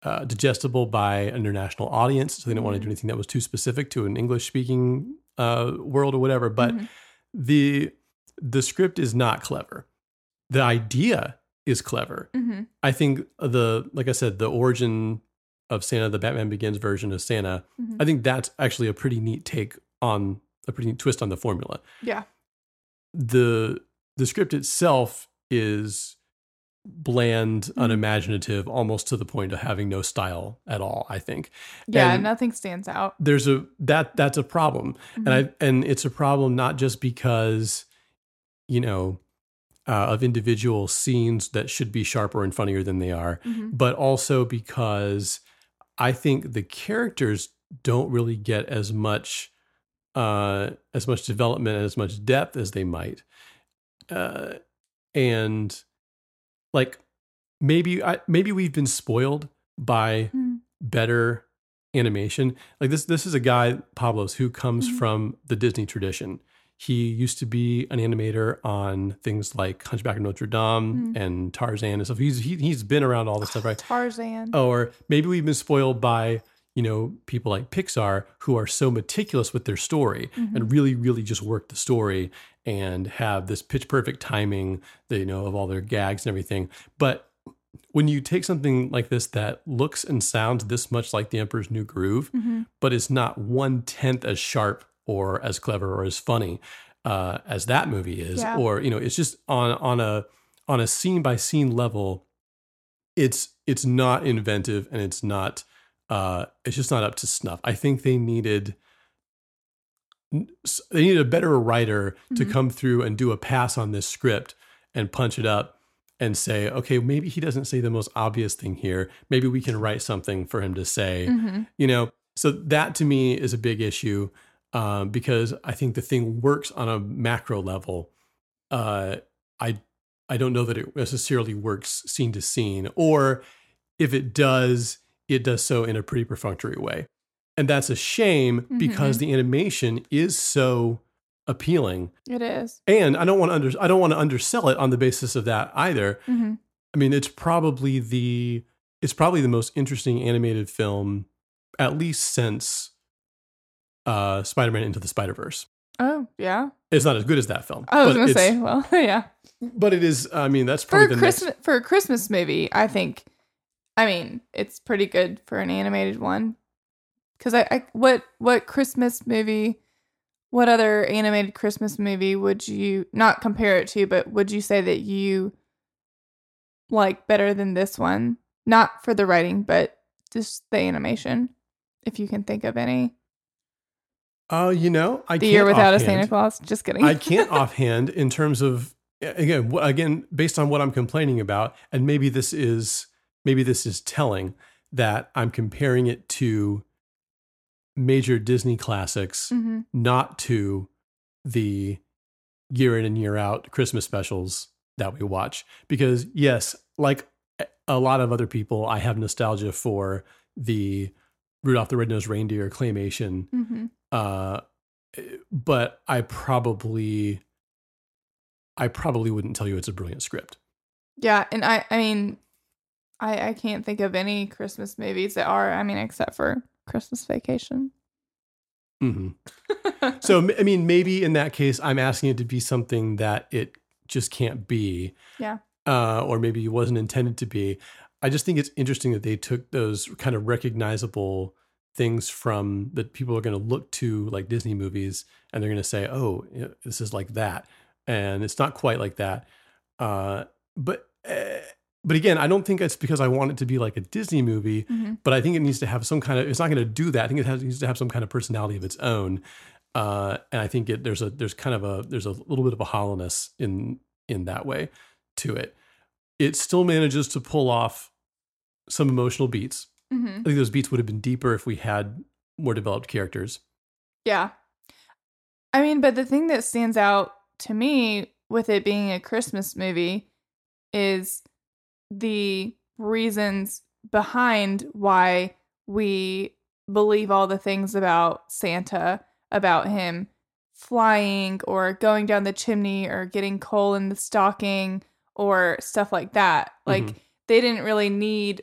uh, digestible by an international audience so they didn't want to do anything that was too specific to an english speaking uh, world or whatever but Mhm. the the script is not clever the idea is clever Mhm. i think the like i said the origin of santa the batman begins version of santa Mhm. i think that's actually a pretty neat take on a pretty neat twist on the formula Yeah. the the script itself is bland, Mm-hmm. unimaginative, almost to the point of having no style at all. I think. Yeah, And nothing stands out. there's a that that's a problem, and I and it's a problem not just because you know uh, of individual scenes that should be sharper and funnier than they are, Mhm. but also because I think the characters don't really get as much uh, as much development and as much depth as they might, uh, and like maybe I maybe we've been spoiled by Mm. better animation. Like this this is a guy Pablos who comes Mhm. from the Disney tradition. He used to be an animator on things like Hunchback of Notre Dame Mhm. and Tarzan and stuff. He's he, he's been around all this stuff, right? Tarzan. Or maybe we've been spoiled by you know people like Pixar who are so meticulous with their story Mhm. and really really just work the story and have this pitch perfect timing that you know of all their gags and everything. But when you take something like this that looks and sounds this much like The Emperor's New Groove, Mhm. but is not one tenth as sharp or as clever or as funny uh, as that movie is, Yeah. or you know, it's just on on a on a scene by scene level, it's it's not inventive and it's not uh, it's just not up to snuff. I think they needed they needed a better writer to Mhm. come through and do a pass on this script and punch it up and say, okay, maybe he doesn't say the most obvious thing here. Maybe we can write something for him to say. Mhm. You know, so that to me is a big issue um, because I think the thing works on a macro level. Uh, I I don't know that it necessarily works scene to scene, or if it does, it does so in a pretty perfunctory way, and that's a shame because Mhm. the animation is so appealing. It is. And I don't want to under I don't want to undersell it on the basis of that either. Mhm. I mean, it's probably the it's probably the most interesting animated film, at least since uh, Spider-Man Into the Spider-Verse. Oh, yeah. It's not as good as that film. I was going to say, well, yeah. but it is. I mean, that's For probably a the Christmas next. for a Christmas movie, I think I mean, it's pretty good for an animated one. Cuz I, I what what Christmas movie what other animated Christmas movie would you not compare it to, but would you say that you like better than this one? Not for the writing, but just the animation, if you can think of any. Oh, you know, I the year without a. Santa Claus. Just kidding. I can't offhand in terms of again again based on what I'm complaining about, and maybe this is maybe this is telling that I'm comparing it to major Disney classics, Mhm. not to the year in and year out Christmas specials that we watch. Because yes, like a lot of other people, I have nostalgia for the Rudolph the Red-Nosed Reindeer claymation Mhm. uh, but I probably, I probably wouldn't tell you it's a brilliant script. Yeah, and I I mean I I can't think of any Christmas movies that are, I mean, except for Christmas Vacation. hmm so I mean, maybe in that case, I'm asking it to be something that it just can't be, Yeah. uh, or maybe it wasn't intended to be. I just think it's interesting that they took those kind of recognizable things from that people are going to look to like Disney movies and they're going to say, "Oh, this is like that," and it's not quite like that. Uh, but uh, but again, I don't think it's because I want it to be like a Disney movie, Mhm. but I think it needs to have some kind of. It's not going to do that. I think it has, needs to have some kind of personality of its own. Uh, and I think it there's a there's kind of a there's a little bit of a hollowness in in that way to it. It still manages to pull off some emotional beats. Mhm. I think those beats would have been deeper if we had more developed characters. Yeah. I mean, but the thing that stands out to me with it being a Christmas movie is the reasons behind why we believe all the things about Santa, about him flying or going down the chimney or getting coal in the stocking or stuff like that. Like Mhm. they didn't really need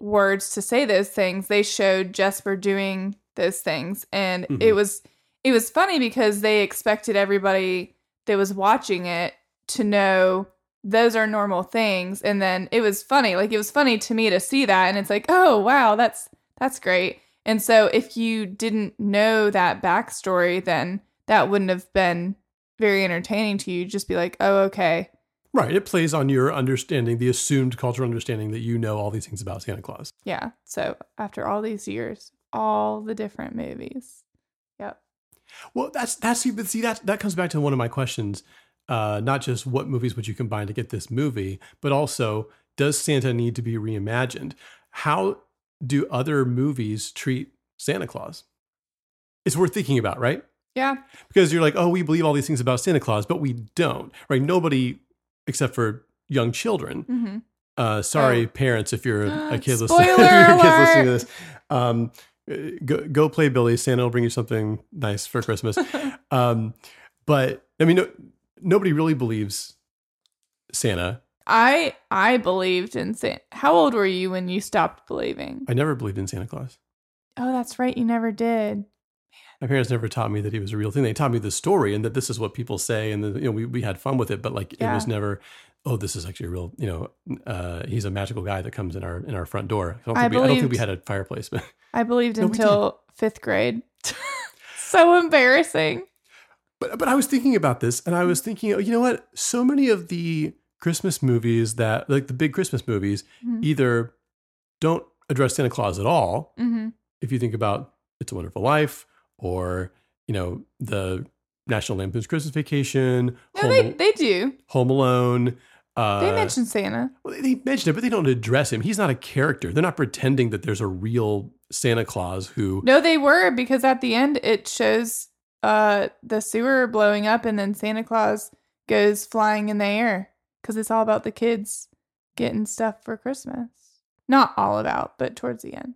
words to say those things. They showed Jesper doing those things. And it Mhm. was it was funny because they expected everybody that was watching it to know those are normal things. And then it was funny like it was funny to me to see that. And it's like oh wow that's that's great. And so if you didn't know that backstory then that wouldn't have been very entertaining to you. Just be like oh okay Right. It plays on your understanding, the assumed cultural understanding that you know all these things about Santa Claus. yeah so after all these years all the different movies yep Well, that's that's see, but see that that comes back to one of my questions. Uh, not just what movies would you combine to get this movie, but also does Santa need to be reimagined? How do other movies treat Santa Claus? It's worth thinking about, right? yeah Because you're like, oh, we believe all these things about Santa Claus, but we don't, right? Nobody, except for young children. hmm Uh, sorry, parents, if you're a, a kid listening, if your kid's listening to this. Um, go, go play Billy. Santa will bring you something nice for Christmas. um, but I mean, no, nobody really believes Santa. I I believed in Santa. How old were you when you stopped believing? I never believed in Santa Claus. Oh, that's right. You never did. My parents never taught me that he was a real thing. They taught me the story and that this is what people say, and the, you know we we had fun with it. But like it was never, oh, this is actually a real. You know, uh, he's a magical guy that comes in our in our front door. I don't I think, we, I don't think we had a fireplace, but I believed No, until fifth grade. so embarrassing. But but I was thinking about this, and I was thinking, oh, you know what? So many of the Christmas movies that, like the big Christmas movies, Mhm. either don't address Santa Claus at all. hmm If you think about It's a Wonderful Life, or you know the National Lampoon's Christmas Vacation, No, Home, they they do. Home Alone. Uh, They mention Santa. well, they mention it, but they don't address him. He's not a character. They're not pretending that there's a real Santa Claus who. No, they were because at the end it shows uh the sewer blowing up and then Santa Claus goes flying in the air because it's all about the kids getting stuff for Christmas. Not all about, but towards the end.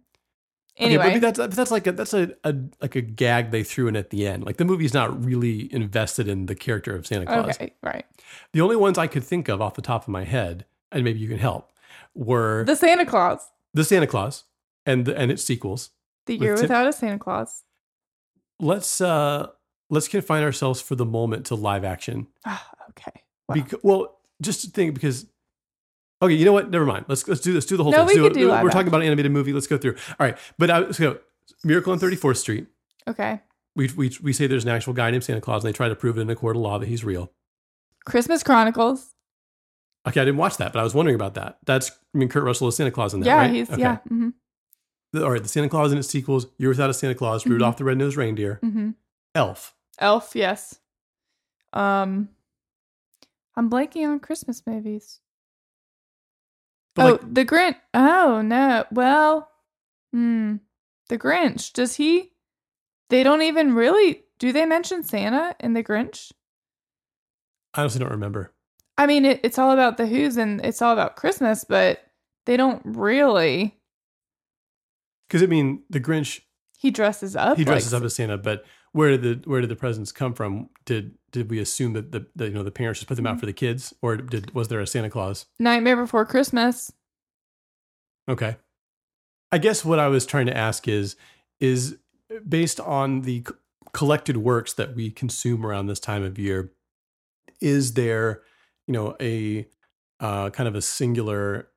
Okay, Anyway, but maybe that's that's like a that's a, a like a gag they threw in at the end. Like the movie's not really invested in the character of Santa Claus. okay, right. The only ones I could think of off the top of my head, and maybe you can help, were The Santa Claus, the Santa Claus and the, and its sequels. the With year Tim- without a Santa Claus. Let's uh let's confine ourselves for the moment to live action. Ah, okay. Because, well, just to think because okay, you know what? Never mind. Let's let's do this. Do the whole No, thing. we do live We're talking about an animated movie. Let's go through. All right, but I, let's go. Miracle on Thirty Fourth Street. Okay. We, we we say there's an actual guy named Santa Claus, and they try to prove it in a court of law that he's real. Christmas Chronicles. Okay, I didn't watch that, but I was wondering about that. That's I mean, Kurt Russell is Santa Claus in that, yeah, right? he's Okay. yeah. hmm The- All right, the Santa Claus and its sequels. Year Without a Santa Claus, Mhm. Rudolph the Red-Nosed Reindeer, hmm Elf. Elf, yes. Um, I'm blanking on Christmas movies. But oh, like, the Grinch. Oh no. Well, hmm. The Grinch. Does he? They don't even really. Do they mention Santa in the Grinch? I honestly don't remember. I mean, it, it's all about the Who's and it's all about Christmas, but they don't really. Because I mean, the Grinch He dresses up. he dresses like, up as Santa, but where did the where did the presents come from? Did did we assume that the, the you know the parents just put them out for the kids, or did was there a Santa Claus? Nightmare Before Christmas. Okay. I guess what I was trying to ask is is based on the c- collected works that we consume around this time of year is there you know a uh, kind of a singular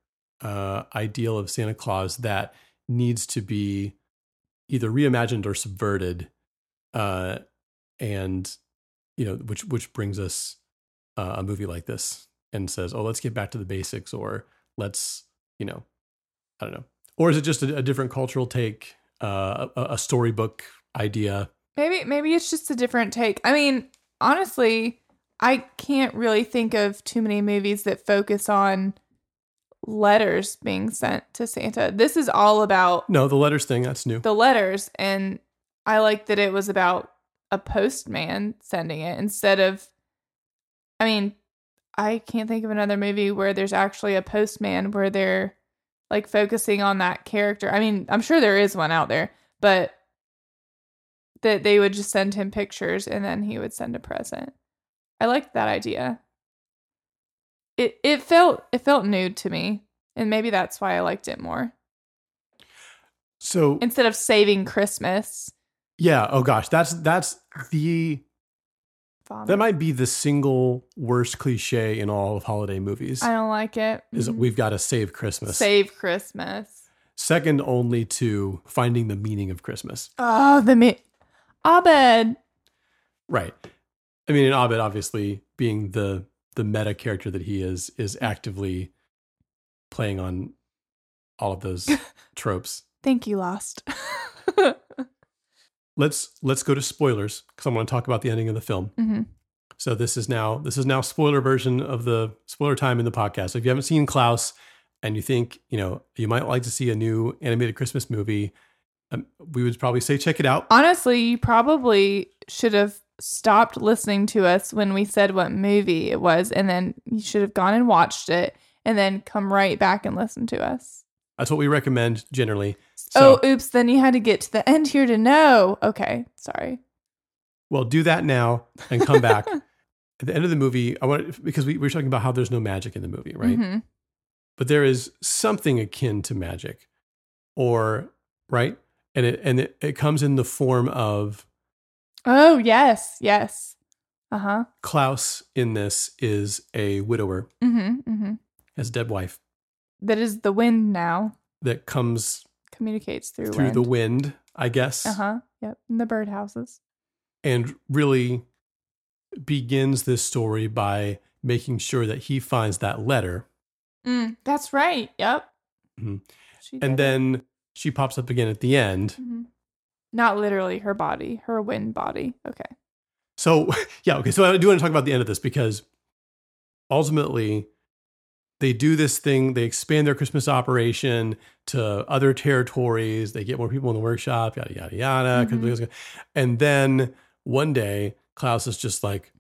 uh, ideal of Santa Claus that needs to be either reimagined or subverted uh, and you know which which brings us uh, a movie like this and says oh let's get back to the basics or let's you know I don't know. Or is it just a, a different cultural take, uh, a, a storybook idea? Maybe maybe it's just a different take. I mean, honestly, I can't really think of too many movies that focus on letters being sent to Santa. This is all about No, the letters thing, that's new. the letters and I like that it was about a postman sending it instead of I mean, I can't think of another movie where there's actually a postman where they're like focusing on that character. I mean, I'm sure there is one out there, but that they would just send him pictures and then he would send a present. I liked that idea. It it felt it felt new to me, and maybe that's why I liked it more. So Instead of saving Christmas, yeah, oh gosh, that's that's the vomit. that might be the single worst cliche in all of holiday movies. I don't like it. is Mhm. we've got to save Christmas. Save Christmas. Second only to finding the meaning of Christmas. Oh, the me Abed. Right. I mean, and Abed obviously being the the meta character that he is is actively playing on all of those tropes. Thank you, Lost. let's let's go to spoilers because I want to talk about the ending of the film. hmm So this is now this is now spoiler version of the spoiler time in the podcast. So if you haven't seen Klaus and you think you know you might like to see a new animated Christmas movie, um, we would probably say check it out. Honestly, you probably should have stopped listening to us when we said what movie it was, and then you should have gone and watched it, and then come right back and listen to us. That's what we recommend generally. So, oh, oops! Then you had to get to the end here to know. Okay, sorry. Well, do that now and come back. At the end of the movie, I want because we, we were talking about how there's no magic in the movie, right? Mhm. But there is something akin to magic, or right, and it and it, it comes in the form of Oh, yes. Yes. Uh huh. Klaus. In this is a widower, Mm hmm. Mm hmm. has a dead wife That is the wind now. that comes Communicates through, through wind. the wind, I guess, Uh huh. Yep. And the birdhouses. and really begins this story by making sure that he finds that letter Mm, that's right. Yep. Mhm. Did and it. then she pops up again at the end. Mhm. Not literally her body, her wind body. Okay. So yeah, okay. So I do want to talk about the end of this because ultimately they do this thing. They expand their Christmas operation to other territories. They get more people in the workshop. Yada yada yada. Mhm. And then one day Klaus is just like,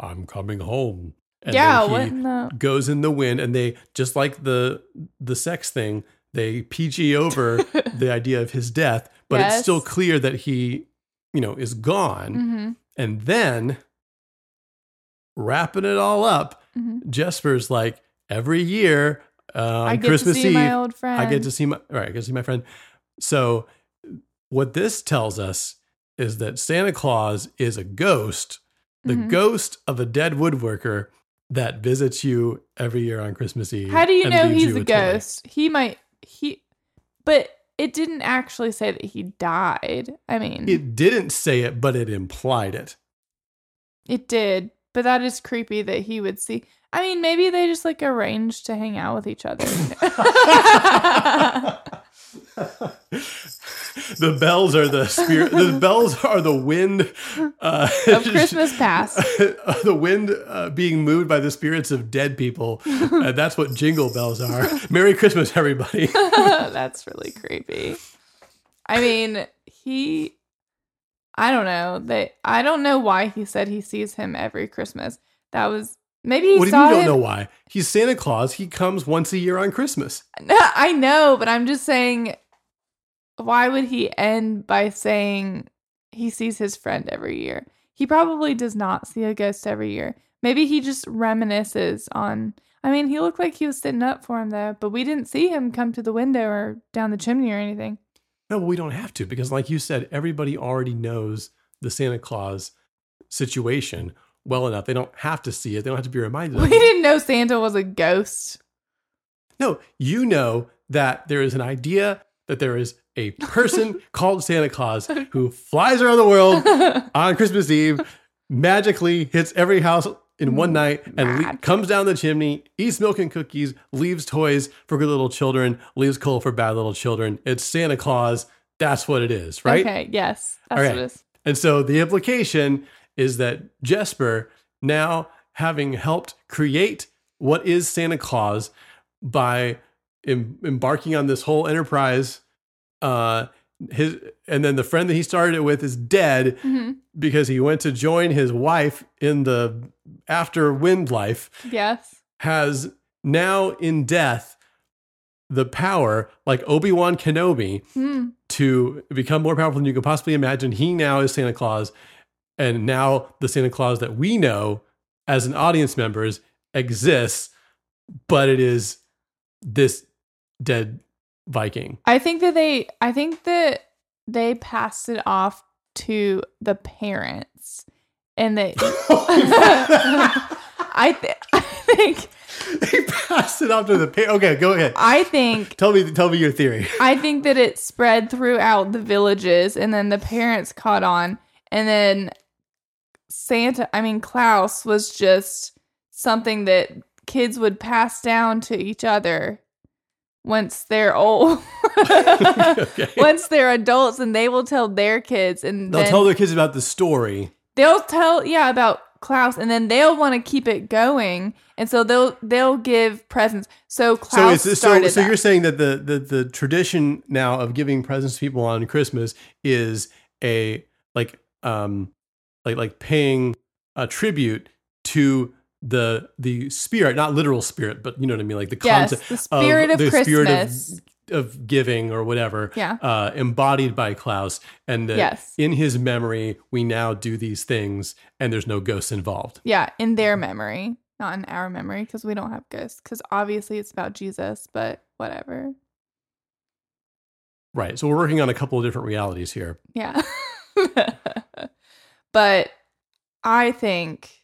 "I'm coming home." And yeah. then What in the? goes in the wind, and they just like the the sex thing. They PG over the idea of his death, but it's still clear that he, you know, is gone. Mhm. And then wrapping it all up, Mhm. Jesper's like, every year uh, on I get to Christmas see Eve, my old I get friend." to see my right, I get to see my friend. So what this tells us is that Santa Claus is a ghost, the Mhm. ghost of a dead woodworker that visits you every year on Christmas Eve. How do you know he's you a toy. ghost? He might. He. But it didn't actually say that he died. I mean, It didn't say it, but it implied it. It did, but that is creepy that he would see. I mean, maybe they just like arranged to hang out with each other. the bells are the spirit. the bells are the wind uh, Of Christmas past. the wind uh, being moved by the spirits of dead people. Uh, that's what jingle bells are. Merry Christmas, everybody. That's really creepy. I mean, he. I don't know. They. I don't know why he said he sees him every Christmas. That was maybe he what do you saw mean you don't him. know why? He's Santa Claus. He comes once a year on Christmas. I know, but I'm just saying. Why would he end by saying he sees his friend every year? He probably does not see a ghost every year. Maybe he just reminisces on. I mean, he looked like he was sitting up for him though, but we didn't see him come to the window or down the chimney or anything. No, we don't have to because, like you said, everybody already knows the Santa Claus situation well enough. They don't have to see it. They don't have to be reminded We didn't know Santa was a ghost. No, you know that there is an idea that there is a person called Santa Claus who flies around the world on Christmas Eve, magically hits every house in one night, and le- comes down the chimney, eats milk and cookies, leaves toys for good little children, leaves coal for bad little children. It's Santa Claus. That's what it is, right? Okay, yes. That's Okay. what it is. And so the implication is that Jesper, now having helped create what is Santa Claus by em- embarking on this whole enterprise, uh, his and then the friend that he started it with is dead Mhm. because he went to join his wife in the after wind life Yes. has now in death the power like Obi-Wan Kenobi Hmm. to become more powerful than you could possibly imagine. He now is Santa Claus, and now the Santa Claus that we know as an audience members exists, but it is this dead Viking. I think that they I think that they passed it off to the parents and that oh I, th- I think they passed it off to the parents. Okay, go ahead. I think Tell me, tell me your theory. I think that it spread throughout the villages and then the parents caught on and then Santa I mean Klaus was just something that kids would pass down to each other once they're old. Once they're adults and they will tell their kids and They'll tell their kids about the story. they'll tell yeah about Klaus and then they'll want to keep it going and so they'll they'll give presents. So So Klaus so so that. you're saying that the, the the tradition now of giving presents to people on Christmas is a like um like like paying a tribute to the the spirit, not literal spirit, but you know what I mean, like the Yes, concept the spirit of the spirit Christmas. of giving or whatever, Yeah. uh, embodied by Klaus, and that Yes. in his memory we now do these things, and there's no ghosts involved. Yeah, in their memory, not in our memory, because we don't have ghosts. Because obviously it's about Jesus, but whatever. Right. So we're working on a couple of different realities here. Yeah. but I think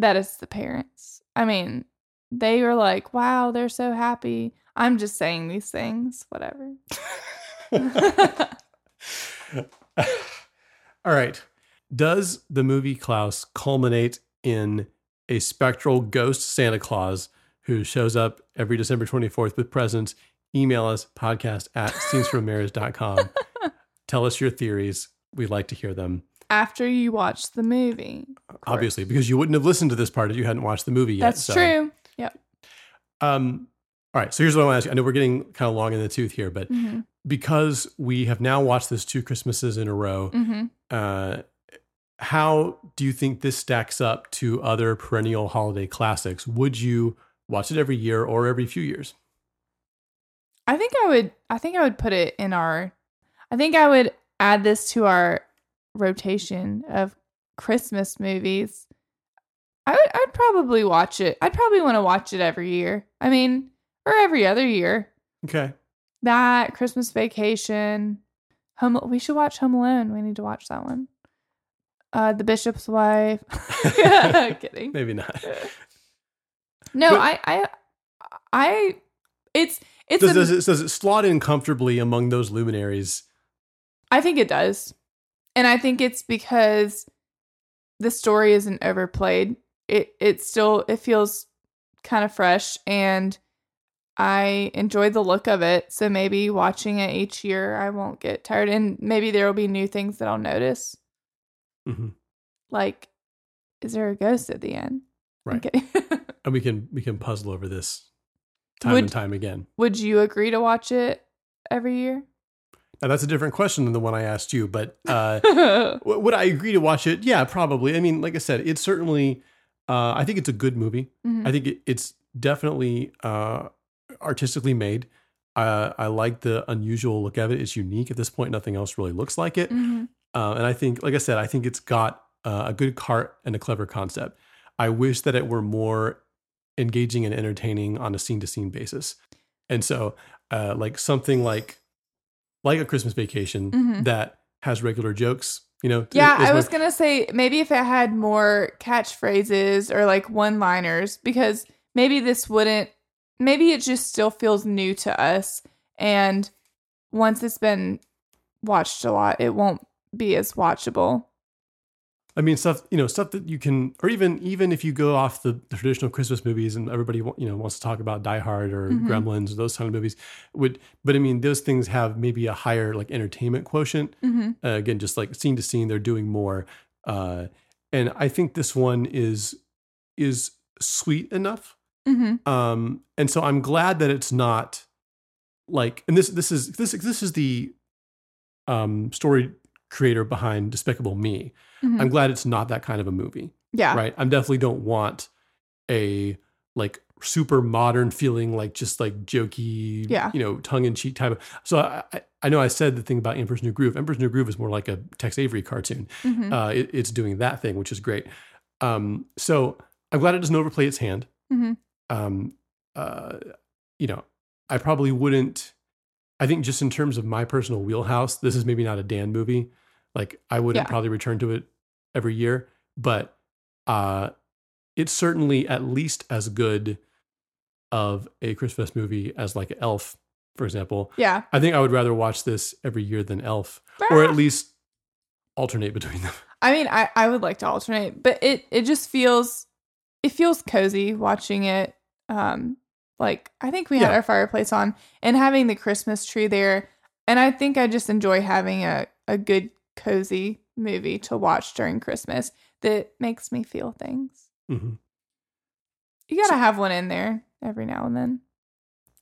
that it's the parents. I mean, they were like, wow, they're so happy. I'm just saying these things, whatever. All right. Does the movie Klaus culminate in a spectral ghost Santa Claus who shows up every December 24th with presents? Email us podcast at scenesfrommarriage.com. Tell us your theories. We'd like to hear them. After you watch the movie. Obviously, because you wouldn't have listened to this part if you hadn't watched the movie yet. That's so. true. Yep. Um, all right. So here's what I want to ask you. I know we're getting kind of long in the tooth here, but Mhm. because we have now watched this two Christmases in a row, Mhm. uh, how do you think this stacks up to other perennial holiday classics? Would you watch it every year or every few years? I think I would I think I would put it in our I think I would add this to our rotation of Christmas movies. I would I'd probably watch it. I'd probably want to watch it every year. I mean, or every other year. Okay. That Christmas Vacation, Home we should watch Home Alone. We need to watch that one. Uh The Bishop's Wife. Kidding. Maybe not. No, But- I I I it's it's Does, a- does, it, does it slot in comfortably among those luminaries? I think it does. And I think it's because the story isn't overplayed. It it still it feels kind of fresh and I enjoy the look of it. So maybe watching it each year I won't get tired and maybe there will be new things that I'll notice. Mhm. Like is there a ghost at the end? Right. Okay. And we can we can puzzle over this time Would- and time again. Would you agree to watch it every year? Now that's a different question than the one I asked you, but uh, w- would I agree to watch it? Yeah, probably. I mean, like I said, it's certainly. Uh, I think it's a good movie. Mhm. I think it, it's definitely uh, artistically made. Uh, I like the unusual look of it. It's unique. At this point, nothing else really looks like it. Mhm. Uh, and I think, like I said, I think it's got uh, a good cart and a clever concept. I wish that it were more engaging and entertaining on a scene to scene basis. And so, uh, like something like like a Christmas Vacation Mhm. that has regular jokes. You know, Yeah, I was gonna say maybe if it had more catchphrases or like one-liners, because maybe this wouldn't. Maybe it just still feels new to us, and once it's been watched a lot, it won't be as watchable. I mean, stuff you know, stuff that you can, or even even if you go off the, the traditional Christmas movies, and everybody you know wants to talk about Die Hard or Mhm. Gremlins or those kind of movies, would but I mean, those things have maybe a higher like entertainment quotient. Mhm. Uh, again, just like scene to scene, they're doing more, uh, and I think this one is is sweet enough. Mm-hmm. Um, and so I'm glad that it's not like, and this this is this this is the um story creator behind Despicable Me. Mhm. I'm glad it's not that kind of a movie. Yeah. Right. I definitely don't want a like super modern feeling like just like jokey, Yeah. you know, tongue in cheek type of. So I, I- know I said the thing about Emperor's New Groove. Emperor's New Groove is more like a Tex Avery cartoon. Mhm. Uh, it- it's doing that thing, which is great. Um, so I'm glad it doesn't overplay its hand. Mhm. Um, uh, you know, I probably wouldn't. I think just in terms of my personal wheelhouse, this is maybe not a Dan movie. Like I wouldn't Yeah. probably return to it every year, but uh, it's certainly at least as good of a Christmas movie as like Elf, for example. Yeah. I think I would rather watch this every year than Elf, or Ah. at least alternate between them. I mean, I, I would like to alternate, but it it just feels it feels cozy watching it. Um, like I think we had Yeah. our fireplace on and having the Christmas tree there, and I think I just enjoy having a a good cozy movie to watch during Christmas that makes me feel things. Mhm. You gotta have one in there every now and then.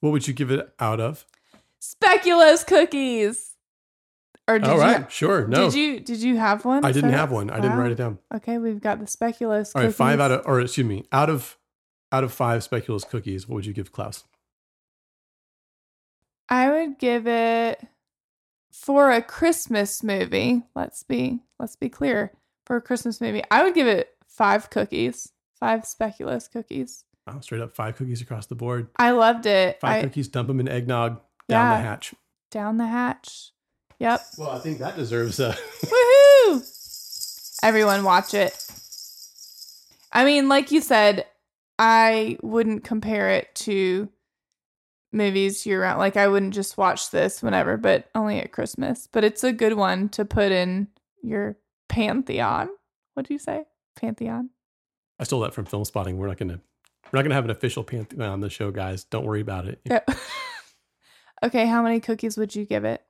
What would you give it out of? Speculoos cookies. Or did All you sure. No, Did you did you have one? I didn't have one. I didn't write it down. Okay, we've got the speculoos. All right, five out of, or excuse me, out of out of five speculoos cookies, what would you give Klaus? I would give it for a Christmas movie. Let's be let's be clear. For a Christmas movie, I would give it five cookies, five speculoos cookies. Wow, straight up five cookies across the board. I loved it. Five I, cookies, dump them in eggnog down Yeah. the hatch. down the hatch. Yep. Well, I think that deserves a. Woohoo! Everyone watch it. I mean, like you said, I wouldn't compare it to movies year round. Like I wouldn't just watch this whenever, but only at Christmas. But it's a good one to put in your pantheon. What do you say? Pantheon. I stole that from Filmspotting. We're not gonna. We're not gonna have an official pantheon on the show, guys. Don't worry about it. Yep. okay, how many cookies would you give it?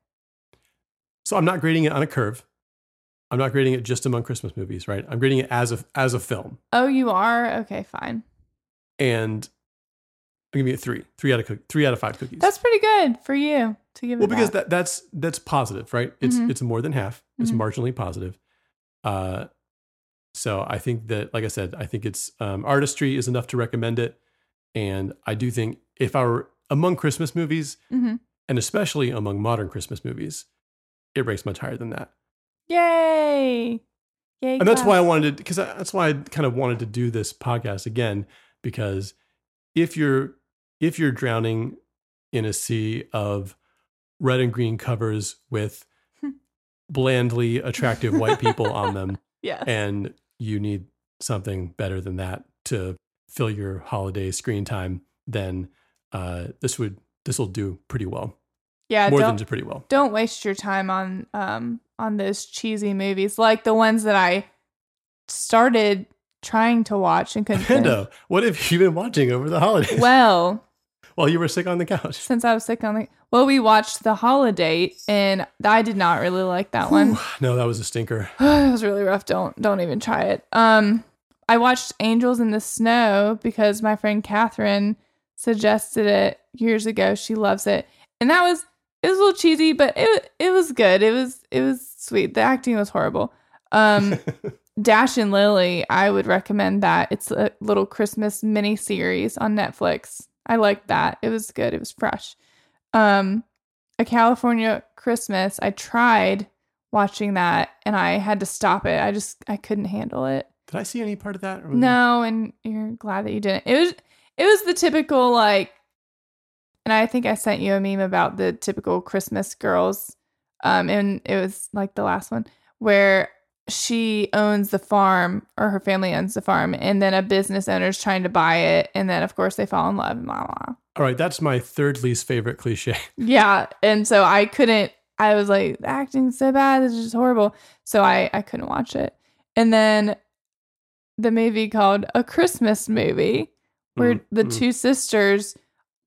So I'm not grading it on a curve. I'm not grading it just among Christmas movies, right? I'm grading it as a as a film, Oh, you are? Okay, fine. and I'm giving it three, three out of cook, three out of five cookies. That's pretty good for you to give well it because that. that that's that's positive, right? It's Mhm. it's more than half. It's Mhm. marginally positive. Uh, so I think that, like I said, I think it's um, artistry is enough to recommend it, and I do think if I were among Christmas movies, Mhm. and especially among modern Christmas movies, it ranks much higher than that. Yay! Yay! and that's why I wanted to because that's why I kind of wanted to do this podcast again because if you're if you're drowning in a sea of red and green covers with blandly attractive white people on them Yes. and you need something better than that to fill your holiday screen time then uh this would this will do pretty well Yeah, more than just pretty well Don't waste your time on um on those cheesy movies like the ones that I started trying to watch and couldn't. Pando, what have you been watching over the holidays Well, while you were sick on the couch since I was sick on the well, we watched The Holiday, and I did not really like that one. no that was a stinker it was really rough. Don't don't even try it. Um, I watched Angels in the Snow because my friend Catherine suggested it years ago. She loves it, and that was it was a little cheesy, but it it was good. It was it was sweet. The acting was horrible. Um, Dash and Lily, I would recommend that. It's a little Christmas mini series on Netflix. I liked that. It was good. It was fresh. Um, a California Christmas. I tried watching that and I had to stop it. I just I couldn't handle it. Did I see any part of that? or was it- No, and you're glad that you didn't. It was it was the typical like and I think I sent you a meme about the typical Christmas girls. Um and it was like the last one where she owns the farm or her family owns the farm and then a business owner is trying to buy it and then of course they fall in love and blah blah. All right, that's my third least favorite cliche. Yeah, and so I couldn't. I was like, acting so bad. This is just horrible. So I I couldn't watch it. And then the movie called A Christmas Movie, where Mm, the mm. two sisters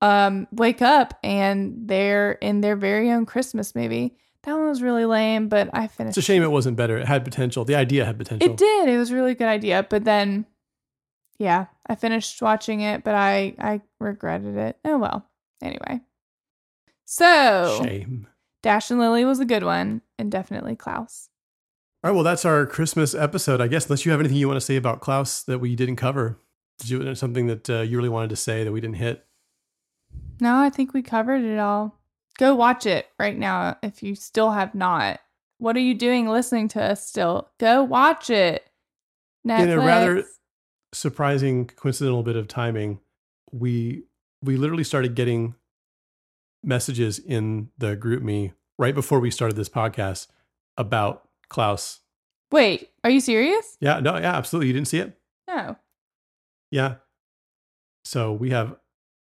um wake up and they're in their very own Christmas movie. That one was really lame, but I finished. It's a shame it wasn't better. It had potential. The idea had potential. It did. It was a really good idea, but then, yeah, I finished watching it, but I I regretted it. Oh well. Anyway, so Shame. Dash and Lily was a good one, and definitely Klaus. All right, well, that's our Christmas episode, I guess. Unless you have anything you want to say about Klaus that we didn't cover, did you something that uh, you really wanted to say that we didn't hit? No, I think we covered it all. Go watch it right now if you still have not. What are you doing listening to us still? Go watch it. Netflix. In a rather surprising, coincidental bit of timing, we we literally started getting messages in the GroupMe right before we started this podcast about Klaus. Wait, are you serious? Yeah, no, yeah, absolutely. You didn't see it? No. Yeah. So we have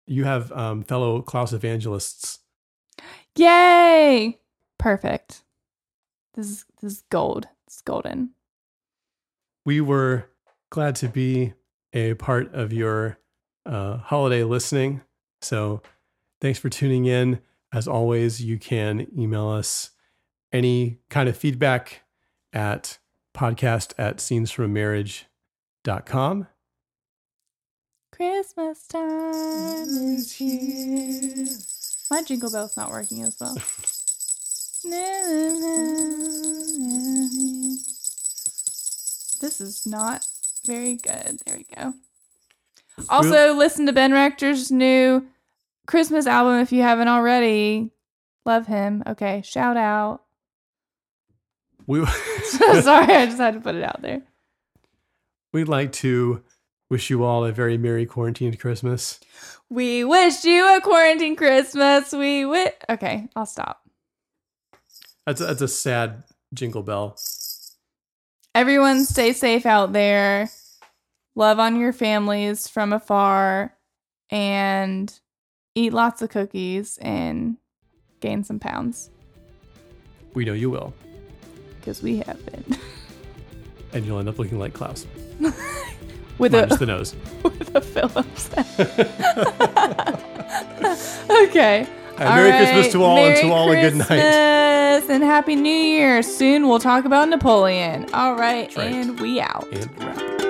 you have um, fellow Klaus evangelists. Yay! Perfect. This is this is gold. It's golden. We were glad to be a part of your uh, holiday listening. So thanks for tuning in. As always, you can email us any kind of feedback at podcast at scenesfromarriage.com. Christmas time is here. My jingle bell's not working as well. This is not very good. There we go. Also, listen to Ben Rector's new Christmas album if you haven't already. Love him. Okay, shout out. We Sorry, I just had to put it out there. We'd like to wish you all a very merry quarantined Christmas. We wish you a quarantine Christmas. We wi- Okay, I'll stop. That's a, that's a sad jingle bell. Everyone stay safe out there. Love on your families from afar and eat lots of cookies and gain some pounds We know you will, because we have been. and you'll end up looking like Klaus. with Minus a the nose. with a Phillips head. okay. Uh, Merry Christmas to all, and Merry to all a good night. Christmas and Happy New Year. Soon we'll talk about Napoleon. All right, right. and we out. And wrap.